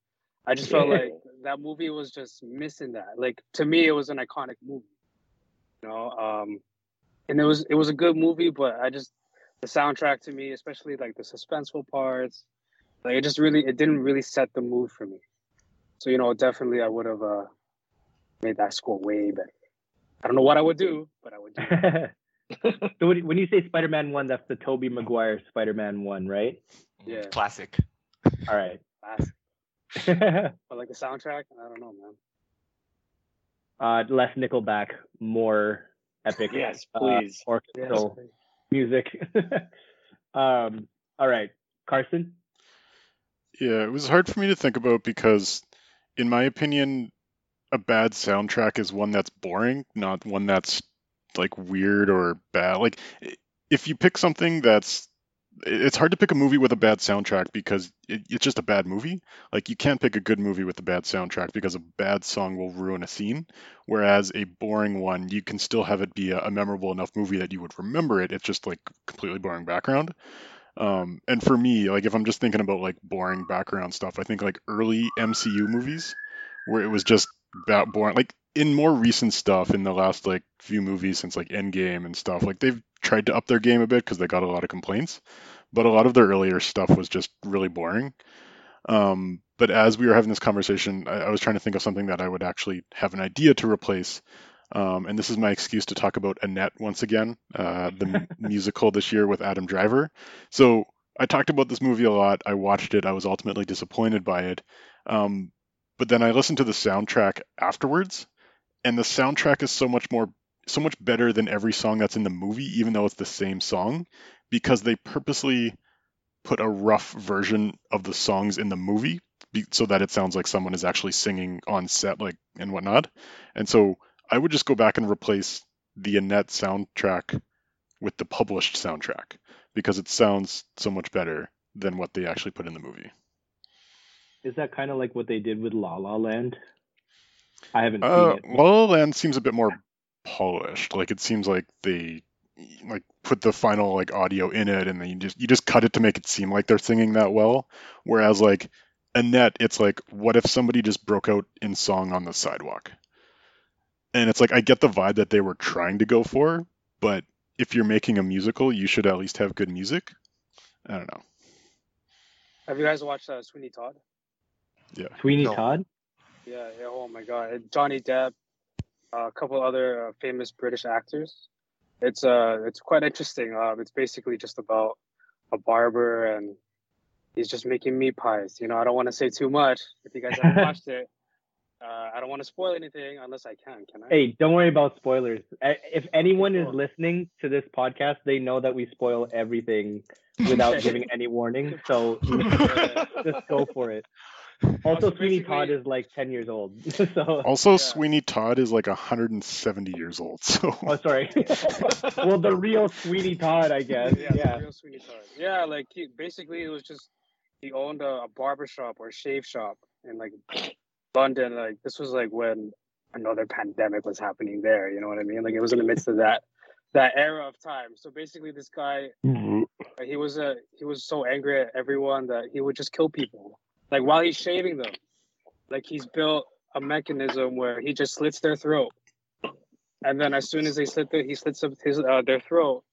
I just felt like that movie was just missing that. Like to me, it was an iconic movie. You know, um, and it was it was a good movie, but I just the soundtrack to me, especially like the suspenseful parts, like it just really it didn't really set the mood for me. So you know, definitely I would have uh, made that score way better. I don't know what I would do, but I would do. it. so when, when you say Spider-Man one, that's the Tobey Maguire Spider-Man one, right? Yeah. Classic. All right. Classic. But like the soundtrack, I don't know, man. uh, less Nickelback, more epic. Yes, uh, please. orchestral music. um, all right, Carson. Yeah, it was hard for me to think about because, in my opinion, a bad soundtrack is one that's boring, not one that's like weird or bad. Like, if you pick something that's, it's hard to pick a movie with a bad soundtrack because it, it's just a bad movie. Like, you can't pick a good movie with a bad soundtrack because a bad song will ruin a scene. Whereas a boring one, you can still have it be a, a memorable enough movie that you would remember it. It's just like completely boring background. Um, and for me, like if I'm just thinking about like boring background stuff, I think like early MCU movies where it was just about boring. Like in more recent stuff, in the last like few movies since like Endgame and stuff, like they've tried to up their game a bit because they got a lot of complaints. But a lot of their earlier stuff was just really boring. Um, but as we were having this conversation, I, I was trying to think of something that I would actually have an idea to replace. Um, and this is my excuse to talk about Annette once again, uh, the musical this year with Adam Driver. So I talked about this movie a lot. I watched it. I was ultimately disappointed by it. Um, but then I listened to the soundtrack afterwards, and the soundtrack is so much more, so much better than every song that's in the movie, even though it's the same song, because they purposely put a rough version of the songs in the movie so that it sounds like someone is actually singing on set, like and whatnot. And so I would just go back and replace the Annette soundtrack with the published soundtrack because it sounds so much better than what they actually put in the movie. Is that kind of like what they did with La La Land? I haven't Uh, seen it. La La Land seems a bit more polished. Like it seems like they like put the final like audio in it and then you just you just cut it to make it seem like they're singing that well. Whereas like Annette, it's like, what if somebody just broke out in song on the sidewalk? And it's like, I get the vibe that they were trying to go for, but if you're making a musical, you should at least have good music. I don't know. Have you guys watched uh, Sweeney Todd? Yeah. Sweeney No. Todd. Yeah, yeah. Oh my God, And Johnny Depp, uh, a couple other uh, famous British actors. It's uh, it's quite interesting. Uh, it's basically just about a barber and he's just making meat pies. You know, I don't want to say too much. If you guys haven't watched it, uh, I don't want to spoil anything unless I can. Can I? Hey, don't worry about spoilers. If anyone is listening to this podcast, they know that we spoil everything without giving any warning. So just go for it. Also, So Sweeney Todd is like 10 years old. so, Also, Yeah. Sweeney Todd is like 170 years old, so oh, sorry. well, the real Sweeney Todd, I guess. yeah, Yeah. the real Sweeney Todd. Yeah, like he basically it was just he owned a, a barber shop or shave shop in like London. Like this was like when another pandemic was happening there. You know what I mean? Like it was in the midst of that that era of time. So basically, this guy uh, he was a he was so angry at everyone that he would just kill people. Like while he's shaving them, like he's built a mechanism where he just slits their throat, and then as soon as they slit the, he slits up his uh, their throat,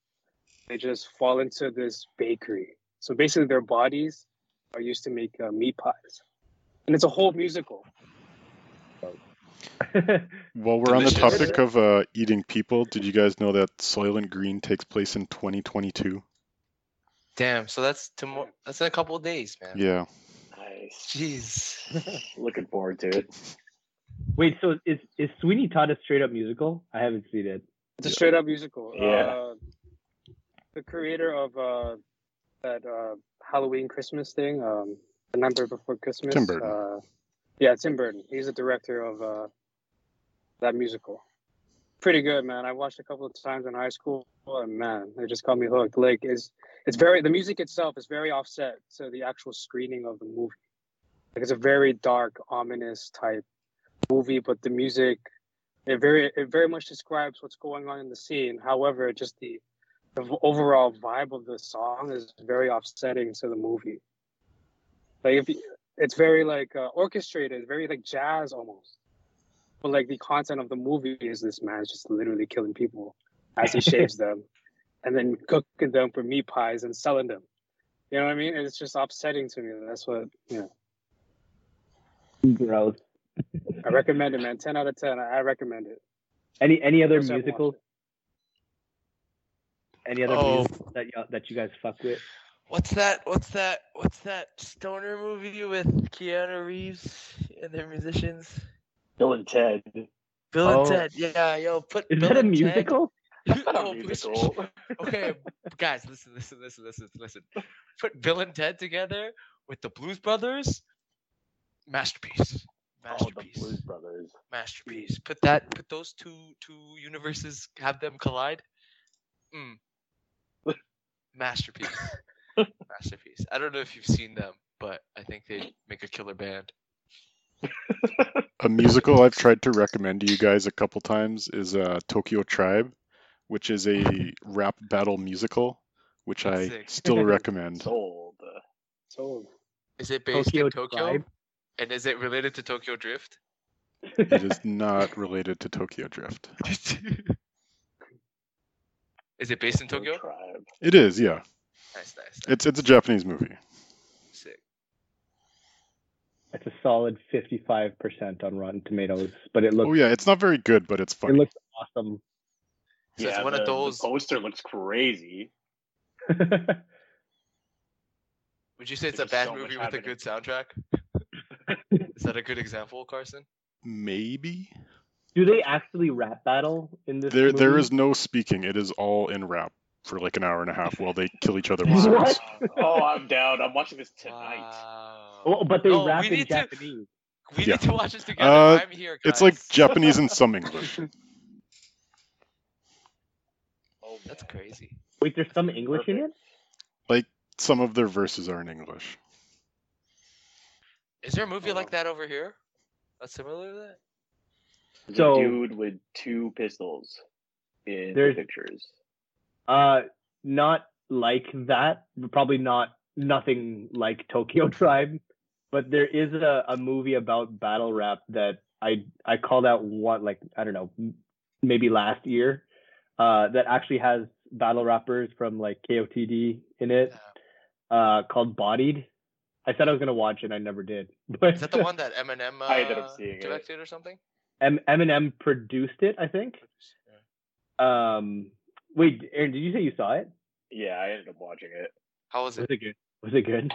they just fall into this bakery. So basically, their bodies are used to make uh, meat pies, and it's a whole musical. While we're on the topic of uh, eating people, did you guys know that Soylent Green takes place in 2022? Damn. So that's tomorrow. That's in a couple of days, man. Yeah. Nice. Jeez. Looking forward to it. Wait, so is, is Sweeney Todd a straight up musical? I haven't seen it. It's a straight up musical. Yeah. Uh, the creator of uh, that uh, Halloween Christmas thing, um, The Nightmare Before Christmas. Tim Burton. Uh, yeah, Tim Burton. He's the director of uh, that musical. Pretty good, man. I watched a couple of times in high school, and man, it just got me hooked. Like, it's it's very the music itself is very offset to the actual screening of the movie. Like, it's a very dark, ominous type movie, but the music it very it very much describes what's going on in the scene. However, just the the overall vibe of the song is very offsetting to the movie. Like if you, it's very like uh, orchestrated, very like jazz almost. But like the content of the movie is this man's just literally killing people as he shaves them, and then cooking them for meat pies and selling them. You know what I mean? It's just upsetting to me. That's what you know. Gross. I recommend it, man. Ten out of ten. I I recommend it. Any any other Course musicals? Any other Oh. musicals that you, that you guys fuck with? What's that? What's that? What's that stoner movie with Keanu Reeves and their musicians? Bill and Ted. Bill Oh. and Ted. Yeah, yo, put Is Bill that a and Ted- musical? Oh, Not No, a musical. okay, guys, listen, listen, listen, listen, listen. Put Bill and Ted together with the Blues Brothers. Masterpiece. Oh, the Masterpiece. Blues Brothers. masterpiece. Put that, put those two two universes, have them collide. Mm. Masterpiece. masterpiece. I don't know if you've seen them, but I think they make a killer band. A musical I've tried to recommend to you guys a couple times is uh, Tokyo Tribe, which is a rap battle musical, which I Sick. still recommend. Sold. So Is it based Tokyo in Tokyo? Tribe? And is it related to Tokyo Drift? It is not related to Tokyo Drift. is it based in Tokyo? It is, yeah. Nice, nice. nice. It's it's a Japanese movie. Sick. It's a solid 55% on Rotten Tomatoes, but it looks Oh yeah, it's not very good, but it's fun. it looks awesome. So it's yeah, one the, of those. the poster looks crazy. Would you say it's a bad so movie with a good soundtrack? Is that a good example, Carson? Maybe Do they actually rap battle in this? there there movie? is no speaking. It is all in rap for like an hour and a half while they kill each other with What? oh, I'm down. I'm watching this tonight. Wow. Oh, but they No, rap in need to- Japanese. We Yeah. need to watch this together. Uh, I'm here, guys. It's like Japanese and some English. Oh, That's crazy. Wait, there's some English in it? Like some of their verses are in English. Is there a movie like that over here? That's similar to that? There's So- a dude with two pistols in the There's- pictures. Uh, not like that. Probably not nothing like Tokyo Tribe, but there is a, a movie about battle rap that I I called out one like I don't know maybe last year uh, that actually has battle rappers from like KOTD in it uh, called Bodied. I said I was gonna watch it, and I never did. But Is that the one that Eminem uh, I ended up seeing it. directed or something? M- Eminem produced it, I think. Um, wait, Aaron, did you say you saw it? Yeah, I ended up watching it. How was Was it? it good? Was it good?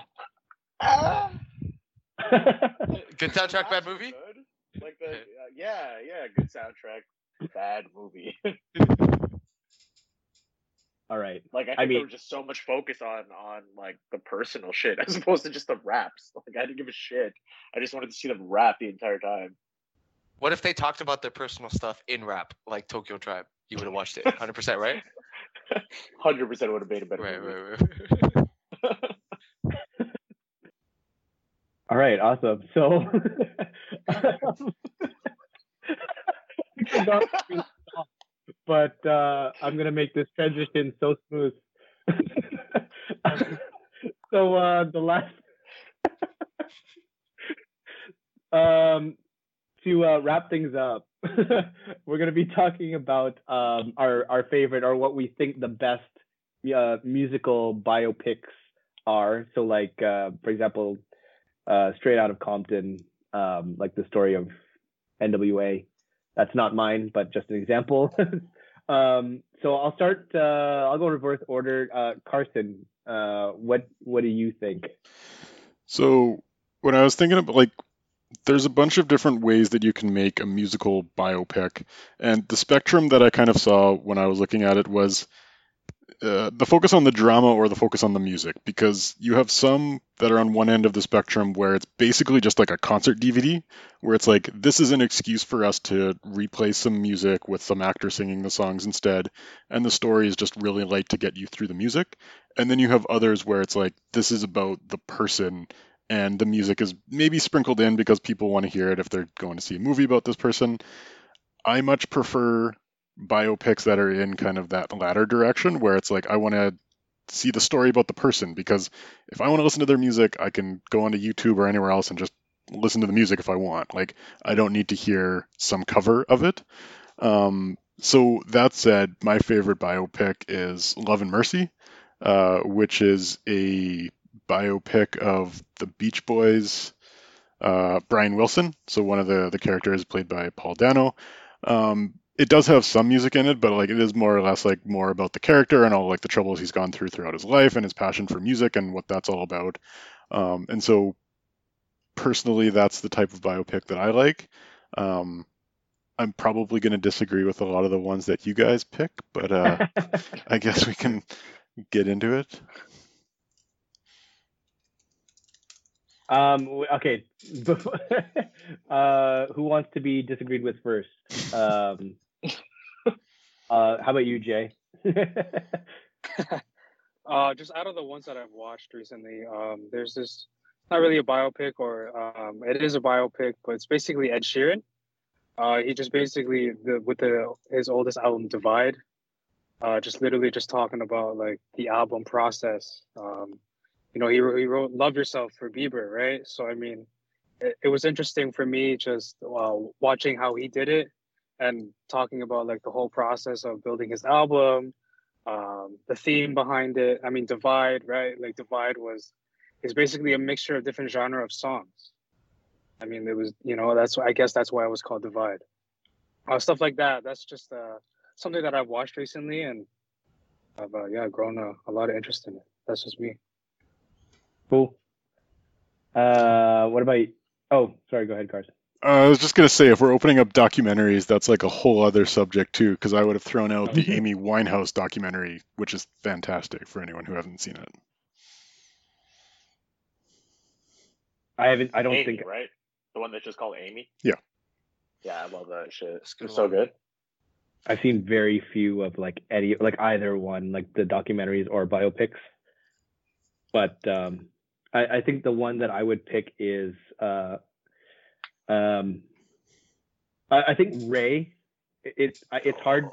Good soundtrack, bad movie. good. Like the uh, yeah, yeah, good soundtrack, bad movie. All right. like I think I there was just so much focus on on like the personal shit as opposed to just the raps. Like I didn't give a shit. I just wanted to see them rap the entire time. What if they talked about their personal stuff in rap, like Tokyo Tribe? You would have watched it, hundred percent, right? Hundred percent would have made a better Right, movie. right, right. All right, awesome. So, but uh, I'm gonna make this transition so smooth. so uh, the last, um, to uh, wrap things up, we're gonna be talking about um, our our favorite or what we think the best uh, musical biopics are. So, like uh, for example, uh, straight out of Compton, um, like the story of NWA. That's not mine, but just an example. Um, so I'll start. Uh, I'll go reverse order. Uh, Carson, uh, what what do you think? So when I was thinking about like there's a bunch of different ways that you can make a musical biopic and the spectrum that I kind of saw when I was looking at it was uh, the focus on the drama or the focus on the music because you have some that are on one end of the spectrum where it's basically just like a concert DVD where it's like this is an excuse for us to replay some music with some actor singing the songs instead and the story is just really light to get you through the music. And then you have others where it's like this is about the person and the music is maybe sprinkled in because people want to hear it if they're going to see a movie about this person. I much prefer biopics that are in kind of that latter direction where it's like I want to see the story about the person because if I want to listen to their music, I can go onto YouTube or anywhere else and just listen to the music if I want. Like I don't need to hear some cover of it. Um, so that said, my favorite biopic is Love and Mercy, uh, which is a biopic of the Beach Boys. Uh, Brian Wilson, so one of the the characters played by Paul Dano. Um, it does have some music in it, but like it is more or less like more about the character and all like the troubles he's gone through throughout his life and his passion for music and what that's all about. Um, and so, personally, that's the type of biopic that I like. Um, I'm probably going to disagree with a lot of the ones that you guys pick, but uh, I guess we can get into it. Um, okay. uh, who wants to be disagreed with first? Um, uh, how about you, Jay? Uh, just out of the ones that I've watched recently, um, there's this not really a biopic or um, it is a biopic, but it's basically Ed Sheeran. Uh, he just basically the with the his oldest album Divide, uh, just literally just talking about like the album process. Um, you know, he he wrote "Love Yourself" for Bieber, right? So I mean, it, it was interesting for me just uh, watching how he did it and talking about like the whole process of building his album um, the theme behind it. I mean, Divide, right? Like Divide was is basically a mixture of different genre of songs. I mean, it was you know that's I guess that's why it was called Divide. Uh, stuff like that. That's just uh, something that I've watched recently, and I've uh, yeah grown a, a lot of interest in it. That's just me. cool. Uh, what about? You? Oh, sorry. Go ahead, Carson. Uh, I was just gonna say, if we're opening up documentaries, that's like a whole other subject too, because I would have thrown out the Amy Winehouse documentary, which is fantastic for anyone who hasn't seen it. I haven't. I don't Amy, think. right? The one that's just called Amy. Yeah. Yeah, I love that shit. It's It's so good. I've seen very few of like any like either one, like the documentaries or biopics. But um, I, I think the one that I would pick is uh, um, I, I think Ray. It, it's I- it's hard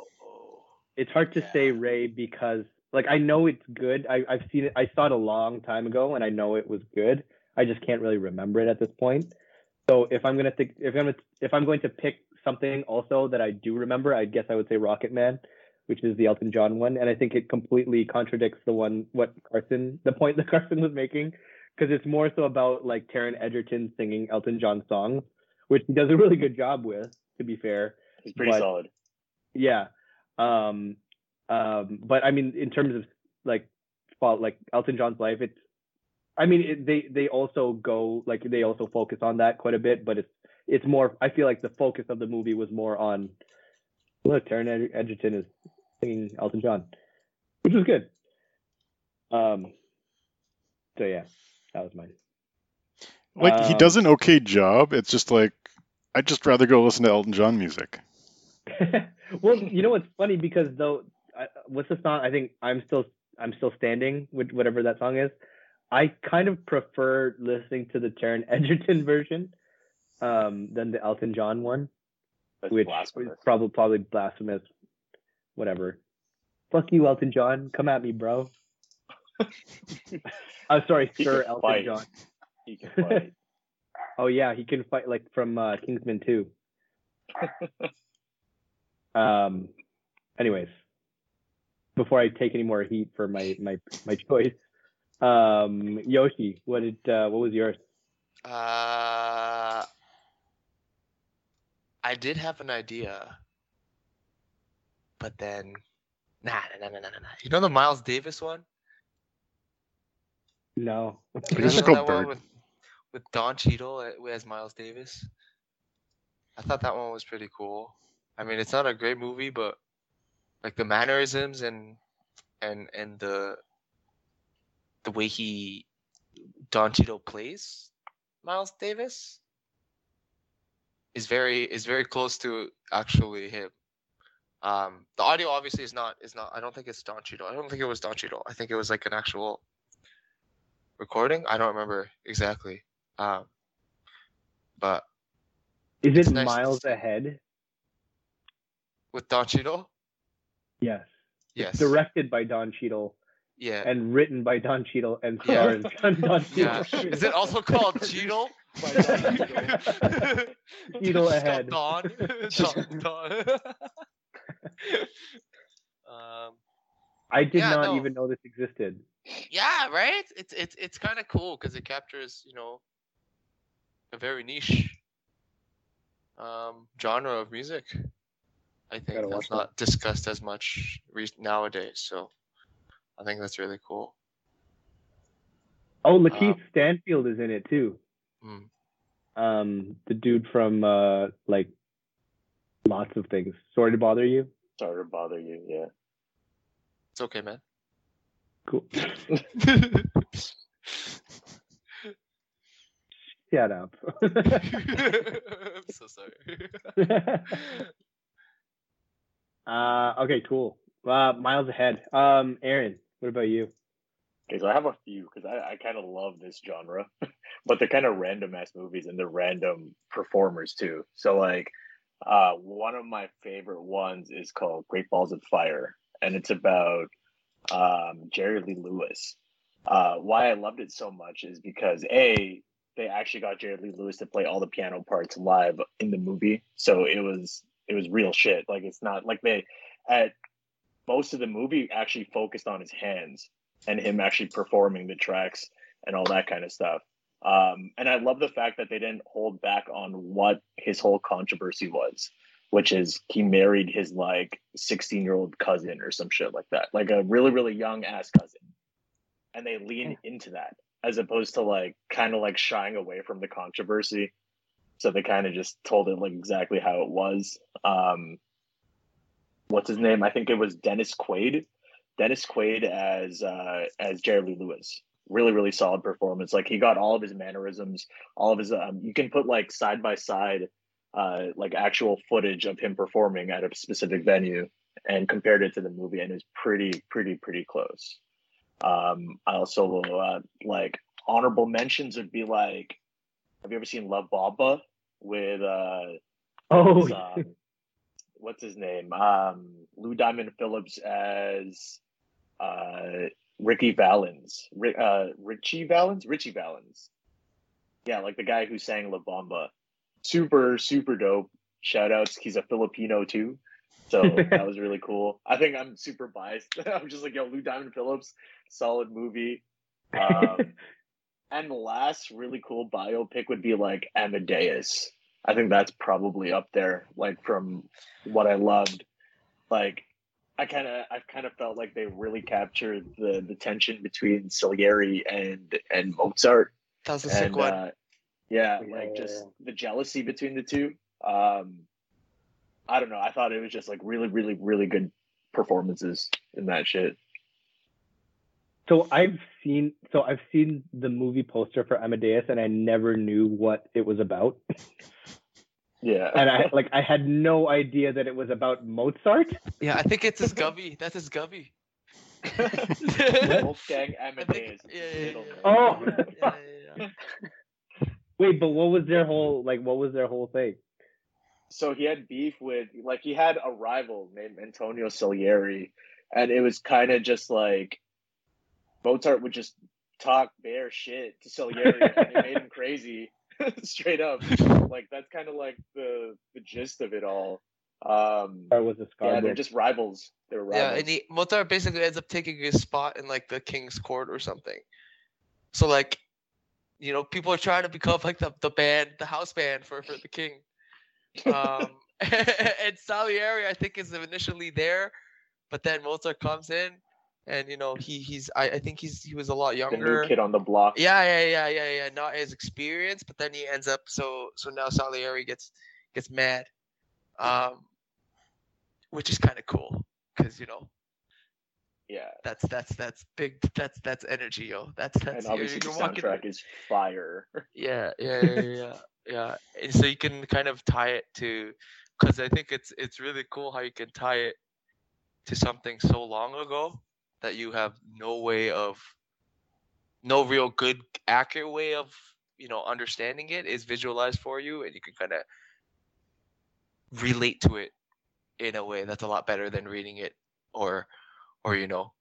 it's hard to say Ray because like I know it's good. I, I've seen it. I saw it a long time ago, and I know it was good. I just can't really remember it at this point. So if I'm gonna think, if I'm if I'm going to pick something also that I do remember, I guess I would say Rocket Man, which is the Elton John one, and I think it completely contradicts the one what Carson the point that Carson was making, because it's more so about like Taron Egerton singing Elton John songs, which he does a really good job with, to be fair. He's pretty But- solid. Yeah. Um, um, but I mean, in terms of like, like Elton John's life, it's. I mean, it, they they also go like they also focus on that quite a bit, but it's it's more. I feel like the focus of the movie was more on. Look, Taron Ed- Egerton is singing Elton John, which was good. Um. So yeah, that was mine. Like he Um, does an okay job. It's just like I'd just rather go listen to Elton John music. well, you know what's funny because though, I, what's the song? I think I'm still I'm still standing with whatever that song is. I kind of prefer listening to the Taron Egerton version um, than the Elton John one, That's which is probably probably blasphemous. Whatever. Fuck you, Elton John. Come at me, bro. I'm sorry, He Sir Elton fight. John. He can fight. Oh yeah, he can fight like from uh, Kingsman 2. um. Anyways, before I take any more heat for my my my choice, um, Yoshi, what did uh, what was yours? Uh, I did have an idea, but then, nah, nah, nah, nah, nah, nah. You know the Miles Davis one? No. I You guess know called that Bird. with with Don Cheadle uh, as Miles Davis. I thought that one was pretty cool. I mean, it's not a great movie, but like the mannerisms and and and the the way he Don Cheadle plays Miles Davis is very is very close to actually him. Um, the audio obviously is not is not. I don't think it's Don Cheadle. I don't think it was Don Cheadle. I think it was like an actual recording. I don't remember exactly. Um, but Is it nice miles ahead? with Don Cheadle, Yes. yes, Directed by Don Cheadle yeah, and written by Don Cheadle and Yeah. stars Don, Don yeah. Cheadle. Is it also called Cheadle? Cheadle. Cheadle ahead. Don. Don. Don. um, I did Yeah, not no. even know this existed. yeah, right. It's it's it's kind of cool because it captures you know a very niche um, genre of music. I think Gotta that's watch that. not discussed as much re- nowadays. So I think that's really cool. Oh, Lakeith Um, Stanfield is in it too. Mm. Um, the dude from uh, like lots of things. Sorry to bother you. Sorry to bother you. Yeah. It's okay, man. Cool. Shut up. I'm so sorry. uh, okay, cool. Uh, miles ahead. Um, Aaron, what about you? Okay, so I have a few because I, I kind of love this genre, but they're kind of random ass movies and they're random performers too. So like, uh, one of my favorite ones is called Great Balls of Fire, and it's about um, Jerry Lee Lewis. Uh, why I loved it so much is because a they actually got Jerry Lee Lewis to play all the piano parts live in the movie, so it was it was real shit. Like it's not like they at most of the movie actually focused on his hands and him actually performing the tracks and all that kind of stuff. Um, and I love the fact that they didn't hold back on what his whole controversy was, which is he married his like 16 year old cousin or some shit like that, like a really, really young ass cousin. And they lean into that as opposed to like kind of like shying away from the controversy. So they kind of just told it like exactly how it was. Um, what's his name? I think it was Dennis Quaid. Dennis Quaid as uh, as Jerry Lewis. Really, really solid performance. Like he got all of his mannerisms, all of his. Um, you can put like side by side, uh, like actual footage of him performing at a specific venue, and compared it to the movie, and it's pretty, pretty, pretty close. Um, I also uh, like honorable mentions would be like, have you ever seen La Bamba with uh, Oh, is, um, what's his name? Um, Lou Diamond Phillips as uh, Ricky Valens, uh, Ritchie Valens, Ritchie Valens. Yeah, like the guy who sang La Bamba. Super, super dope. Shout outs. He's a Filipino too. So that was really cool. I think I'm super biased. I'm just like, yo, Lou Diamond Phillips, solid movie. Um, and the last really cool biopic would be like Amadeus. I think that's probably up there, like from what I loved. Like I kind of, I kind of felt like they really captured the the tension between Salieri and and Mozart. That was a sick one. uh, yeah, Yeah, like just the jealousy between the two. Um, I don't know. I thought it was just like really, really, really good performances in that shit. So I've seen so I've seen the movie poster for Amadeus and I never knew what it was about. Yeah, And I like I had no idea that it was about Mozart. yeah, I think it's his gubby. That's his gubby. Wolfgang I think- Amadeus. yeah, yeah, yeah, Oh. yeah, yeah, yeah, yeah. Wait, but what was their whole like what was their whole thing? So he had beef with like he had a rival named Antonio Salieri, and it was kind of just like Mozart would just talk bare shit to Salieri, and it made him crazy, straight up. Like that's kind of like the the gist of it all. Um, Or was it yeah, they're just rivals. They're rivals. Yeah, and he, Mozart basically ends up taking his spot in like the king's court or something. So like, you know, people are trying to become like the, the band, the house band for, for the king. Um, and Salieri, I think, is initially there, but then Mozart comes in, and you know, he he's I, I think he's he was a lot the younger. new kid on the block. Yeah, yeah, yeah, yeah, yeah. Not as experienced, but then he ends up so so now Salieri gets gets mad, um, which is kind of cool because you know Yeah, that's that's that's big. That's that's energy, yo. That's that's and you're- obviously the you're walking- soundtrack is fire. Yeah, yeah, yeah, yeah, yeah. And so you can kind of tie it to, because I think it's it's really cool how you can tie it to something so long ago that you have no way of, no real good accurate way of you know understanding it is visualized for you, and you can kind of relate to it in a way that's a lot better than reading it or or you know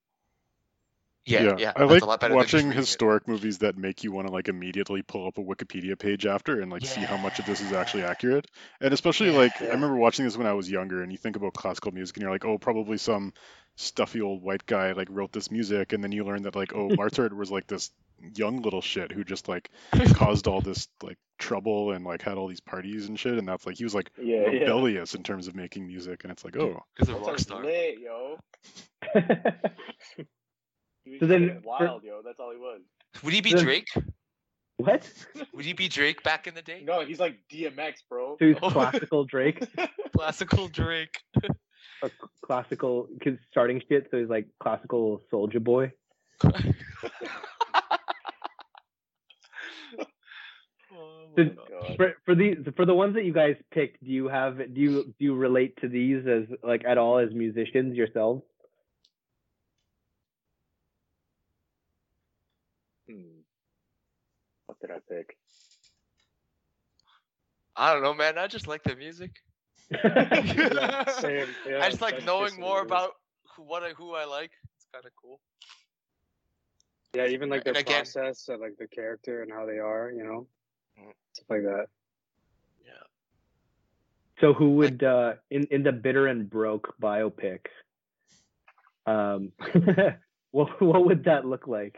yeah yeah, I like a lot better than just watching reading it. historic movies that make you want to like immediately pull up a Wikipedia page after and like see how much of this is actually accurate. And especially like I remember watching this when I was younger and you think about classical music and you're like, oh, probably some stuffy old white guy like wrote this music and then you learn that like oh Mozart was like this young little shit who just like caused all this like trouble and like had all these parties and shit and that's like he was like yeah, yeah. rebellious in terms of making music and it's like oh He's a rock star. lit, yo. He was So then fucking for- wild, yo. That's all he was. Would he be Then- Drake? what? Would he be Drake back in the day? No, he's like DMX, bro. So he's Oh. classical Drake Classical Drake. A classical cause starting shit. So he's like classical Soldier Boy. Oh my Did- God. God. For for these for the ones that you guys picked, do you have do you do you relate to these as like at all as musicians yourselves? Hmm. What did I pick? I don't know, man. I just like the music. Yeah, same. Yeah, I just like knowing more what it is. about who, what I, who I like. It's kind of cool. Yeah, even like And their again- process of like the character and how they are, you know, Mm. stuff like that. Yeah. So who would uh in in the bitter and broke biopic? Um, what what would that look like?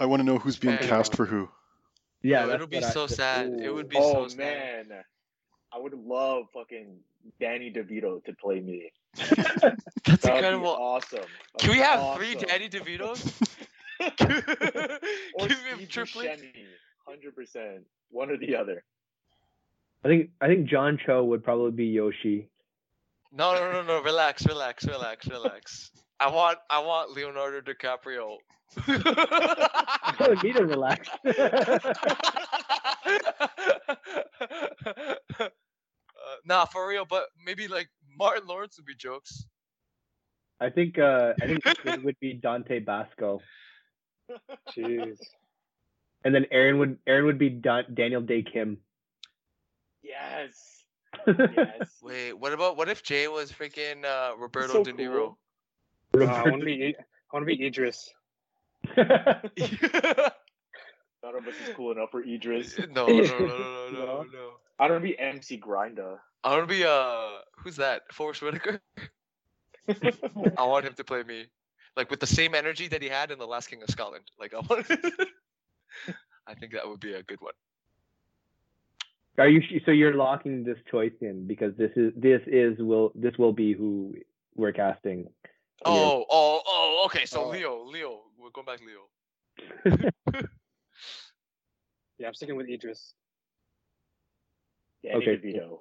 I want to know who's being Man. cast for who. Yeah, Yo, it'll be what I- so sad. It would be oh so sad. man, I would love fucking Danny DeVito to play me. That's That would be incredible. awesome. That'd Can we be have three. Danny DeVitos? or Give him Steve triplets. Hundred percent, one or the other. I think I think John Cho would probably be Yoshi. No, no, no, no. Relax, relax, relax, relax. I want, I want Leonardo DiCaprio. Telling me to relax. uh, nah, for real. But maybe like Martin Lawrence would be jokes. I think uh I think it would be Dante Basco, Jeez. and then Aaron would Aaron would be Don, Daniel Dae Kim. Yes, yes. Wait, what about what if Jay was freaking uh, Roberto so De Niro? Uh, I want to be. I want to be Idris. None of us is cool enough for Idris. No, no, no, no, no, no, No. no. I don't be MC Grinder. I want to be uh, who's that? Forest Whitaker. I want him to play me, like with the same energy that he had in the Last King of Scotland. Like I want. I think that would be a good one. Are you so you're locking this choice in because this is this is will this will be who we're casting. Oh, oh, oh. Okay, so Oh. Leo, Leo, we're going back Leo. Yeah, I'm sticking with Idris. Danny Okay, DeVito.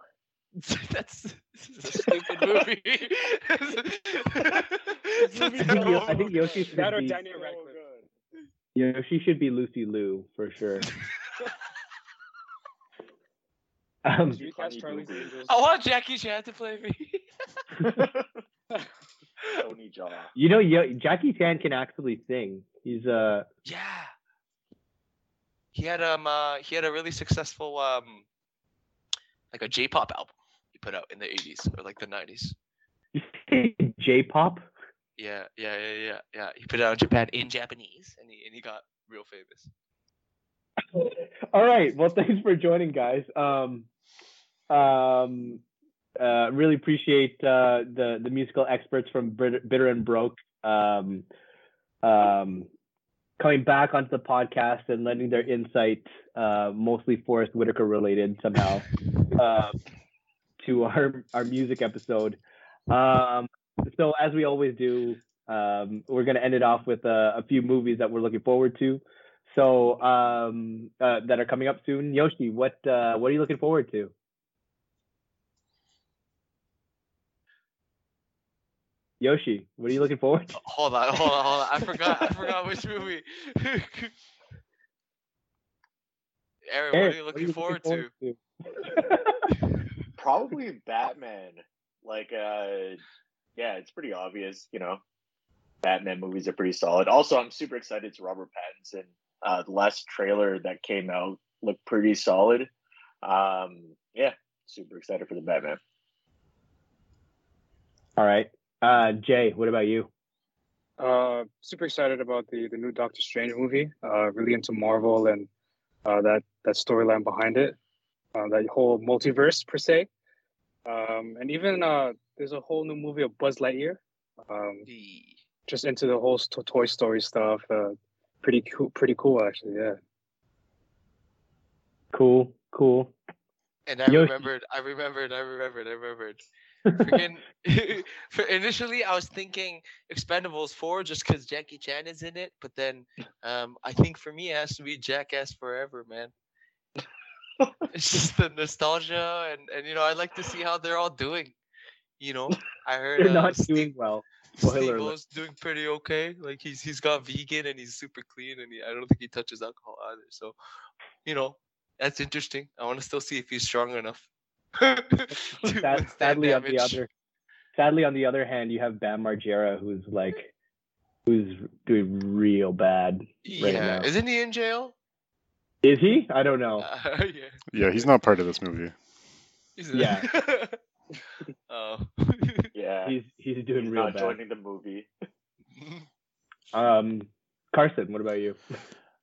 That's this is a stupid movie. It's a I think, terrible Yo- I think. Yoshi should That or be Daniel Radcliffe. Yoshi should be Lucy Liu for sure. um, Just recast Honey Charlie's Boo Boo. Angels. I want Jackie Chan to play me. Tony Jaa. you know, Yo- Jackie Chan can actually sing. He's uh Yeah. He had um uh he had a really successful um like a J-pop album he put out in the 80s or like the 90s. J-pop. Yeah, yeah, yeah, yeah, yeah. He put it out in Japan in Japanese and he and he got real famous. All right. Well, thanks for joining, guys. Um, um, uh, really appreciate uh, the the musical experts from Bitter, and Broke um, um, coming back onto the podcast and lending their insight, uh, mostly Forest Whitaker related somehow, uh, to our our music episode. Um, so as we always do, um, we're gonna end it off with a, a few movies that we're looking forward to. So um, uh, that are coming up soon. Yoshi, what uh, what are you looking forward to? Yoshi, what are you looking forward to? Hold on, hold on, hold on. I forgot I forgot which movie. Aaron, what Eric, are you looking forward to? to? Probably Batman. Like, uh, yeah, it's pretty obvious, you know. Batman movies are pretty solid. Also, I'm super excited. It's Robert Pattinson. Uh, the last trailer that came out looked pretty solid. Um, yeah, super excited for the Batman. All right, uh, Jay, what about you? Uh, super excited about the the new Doctor Strange movie. Uh, really into Marvel and uh, that that storyline behind it, uh, that whole multiverse per se. Um, and even uh, there's a whole new movie of Buzz Lightyear. Um, just into the whole st- Toy Story stuff. Uh, pretty cool. Pretty cool, actually. Yeah. Cool, cool. And I Yoshi. remembered, I remembered, I remembered, I remembered. Freaking, for initially, I was thinking Expendables 4 just because Jackie Chan is in it, but then um, I think for me, it has to be Jackass Forever, man. it's just the nostalgia, and, and you know, I like to see how they're all doing. You know, I heard They're uh, not Steve- doing well. Steve-O's doing pretty okay. Like he's he's got vegan and he's super clean and he, I don't think he touches alcohol either. So, you know, that's interesting. I want to still see if he's strong enough. To Sad, sadly, on the other, sadly on the other hand, you have Bam Margera, who's like, who's doing real bad. right yeah, now. isn't he in jail? Is he? I don't know. Uh, yeah, Yeah, he's not part of this movie. he's Yeah. oh. Yeah, He's he's doing he's real not bad. joining the movie. Um, Carson, what about you?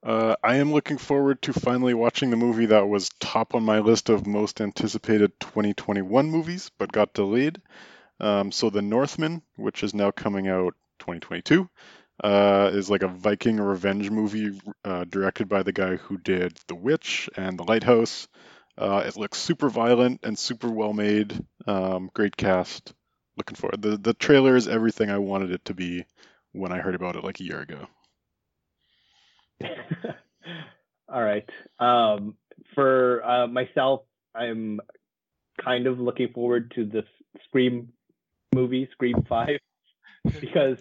Uh, I am looking forward to finally watching the movie that was top on my list of most anticipated 2021 movies, but got delayed. Um, so The Northman, which is now coming out 2022, uh, is like a Viking revenge movie uh, directed by the guy who did The Witch and The Lighthouse. Uh, it looks super violent and super well made. Um, great cast. Looking forward. The the trailer is everything I wanted it to be when I heard about it like a year ago. All right. Um, for uh, myself, I'm kind of looking forward to this Scream movie, Scream Five, because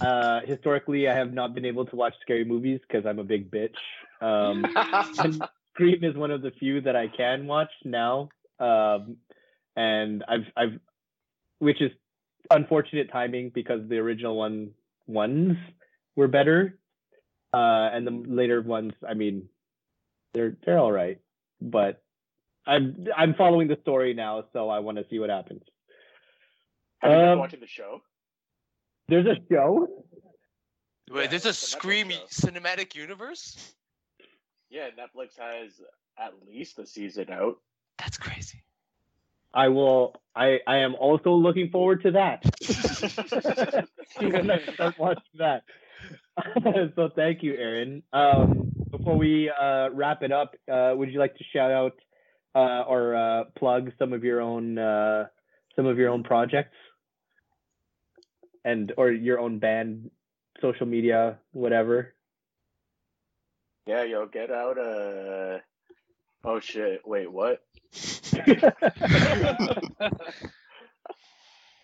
uh, historically I have not been able to watch scary movies because I'm a big bitch. Um, Scream is one of the few that I can watch now, um, and I've I've, which is unfortunate timing because the original one ones were better, uh, and the later ones, I mean, they're they're all right, but I'm I'm following the story now, so I want to see what happens. Have you been Um, watching the show? There's a show. Wait, Yeah, there's a it's a Netflix Scream cinematic universe? Yeah, Netflix has at least a season out. That's crazy. I will. I I am also looking forward to that. when I start watching that. so thank you, Aaron. Um, before we uh, wrap it up, uh, would you like to shout out uh, or uh, plug some of your own uh, some of your own projects and or your own band, social media, whatever? Yeah, yo, get out uh Oh shit, wait, what?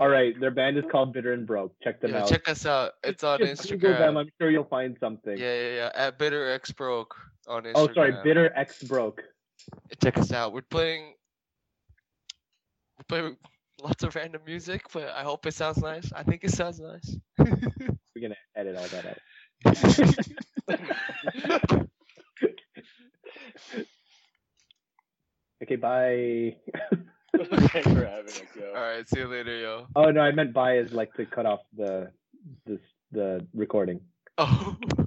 All right, their band is called Bitter and Broke. Check them Yeah, out. check us out. It's on Just Google them. Instagram. I'm sure you'll find something. Yeah, yeah, yeah. At Bitter X Broke on Instagram. oh, sorry, Bitter X Broke. Check us out. We're playing. We're playing lots of random music, but I hope it sounds nice. I think it sounds nice. We're gonna edit all that out. Okay, bye. Thanks for having us, yo. All right, see you later, yo. Oh no, I meant bye is like to cut off the this the recording. Oh.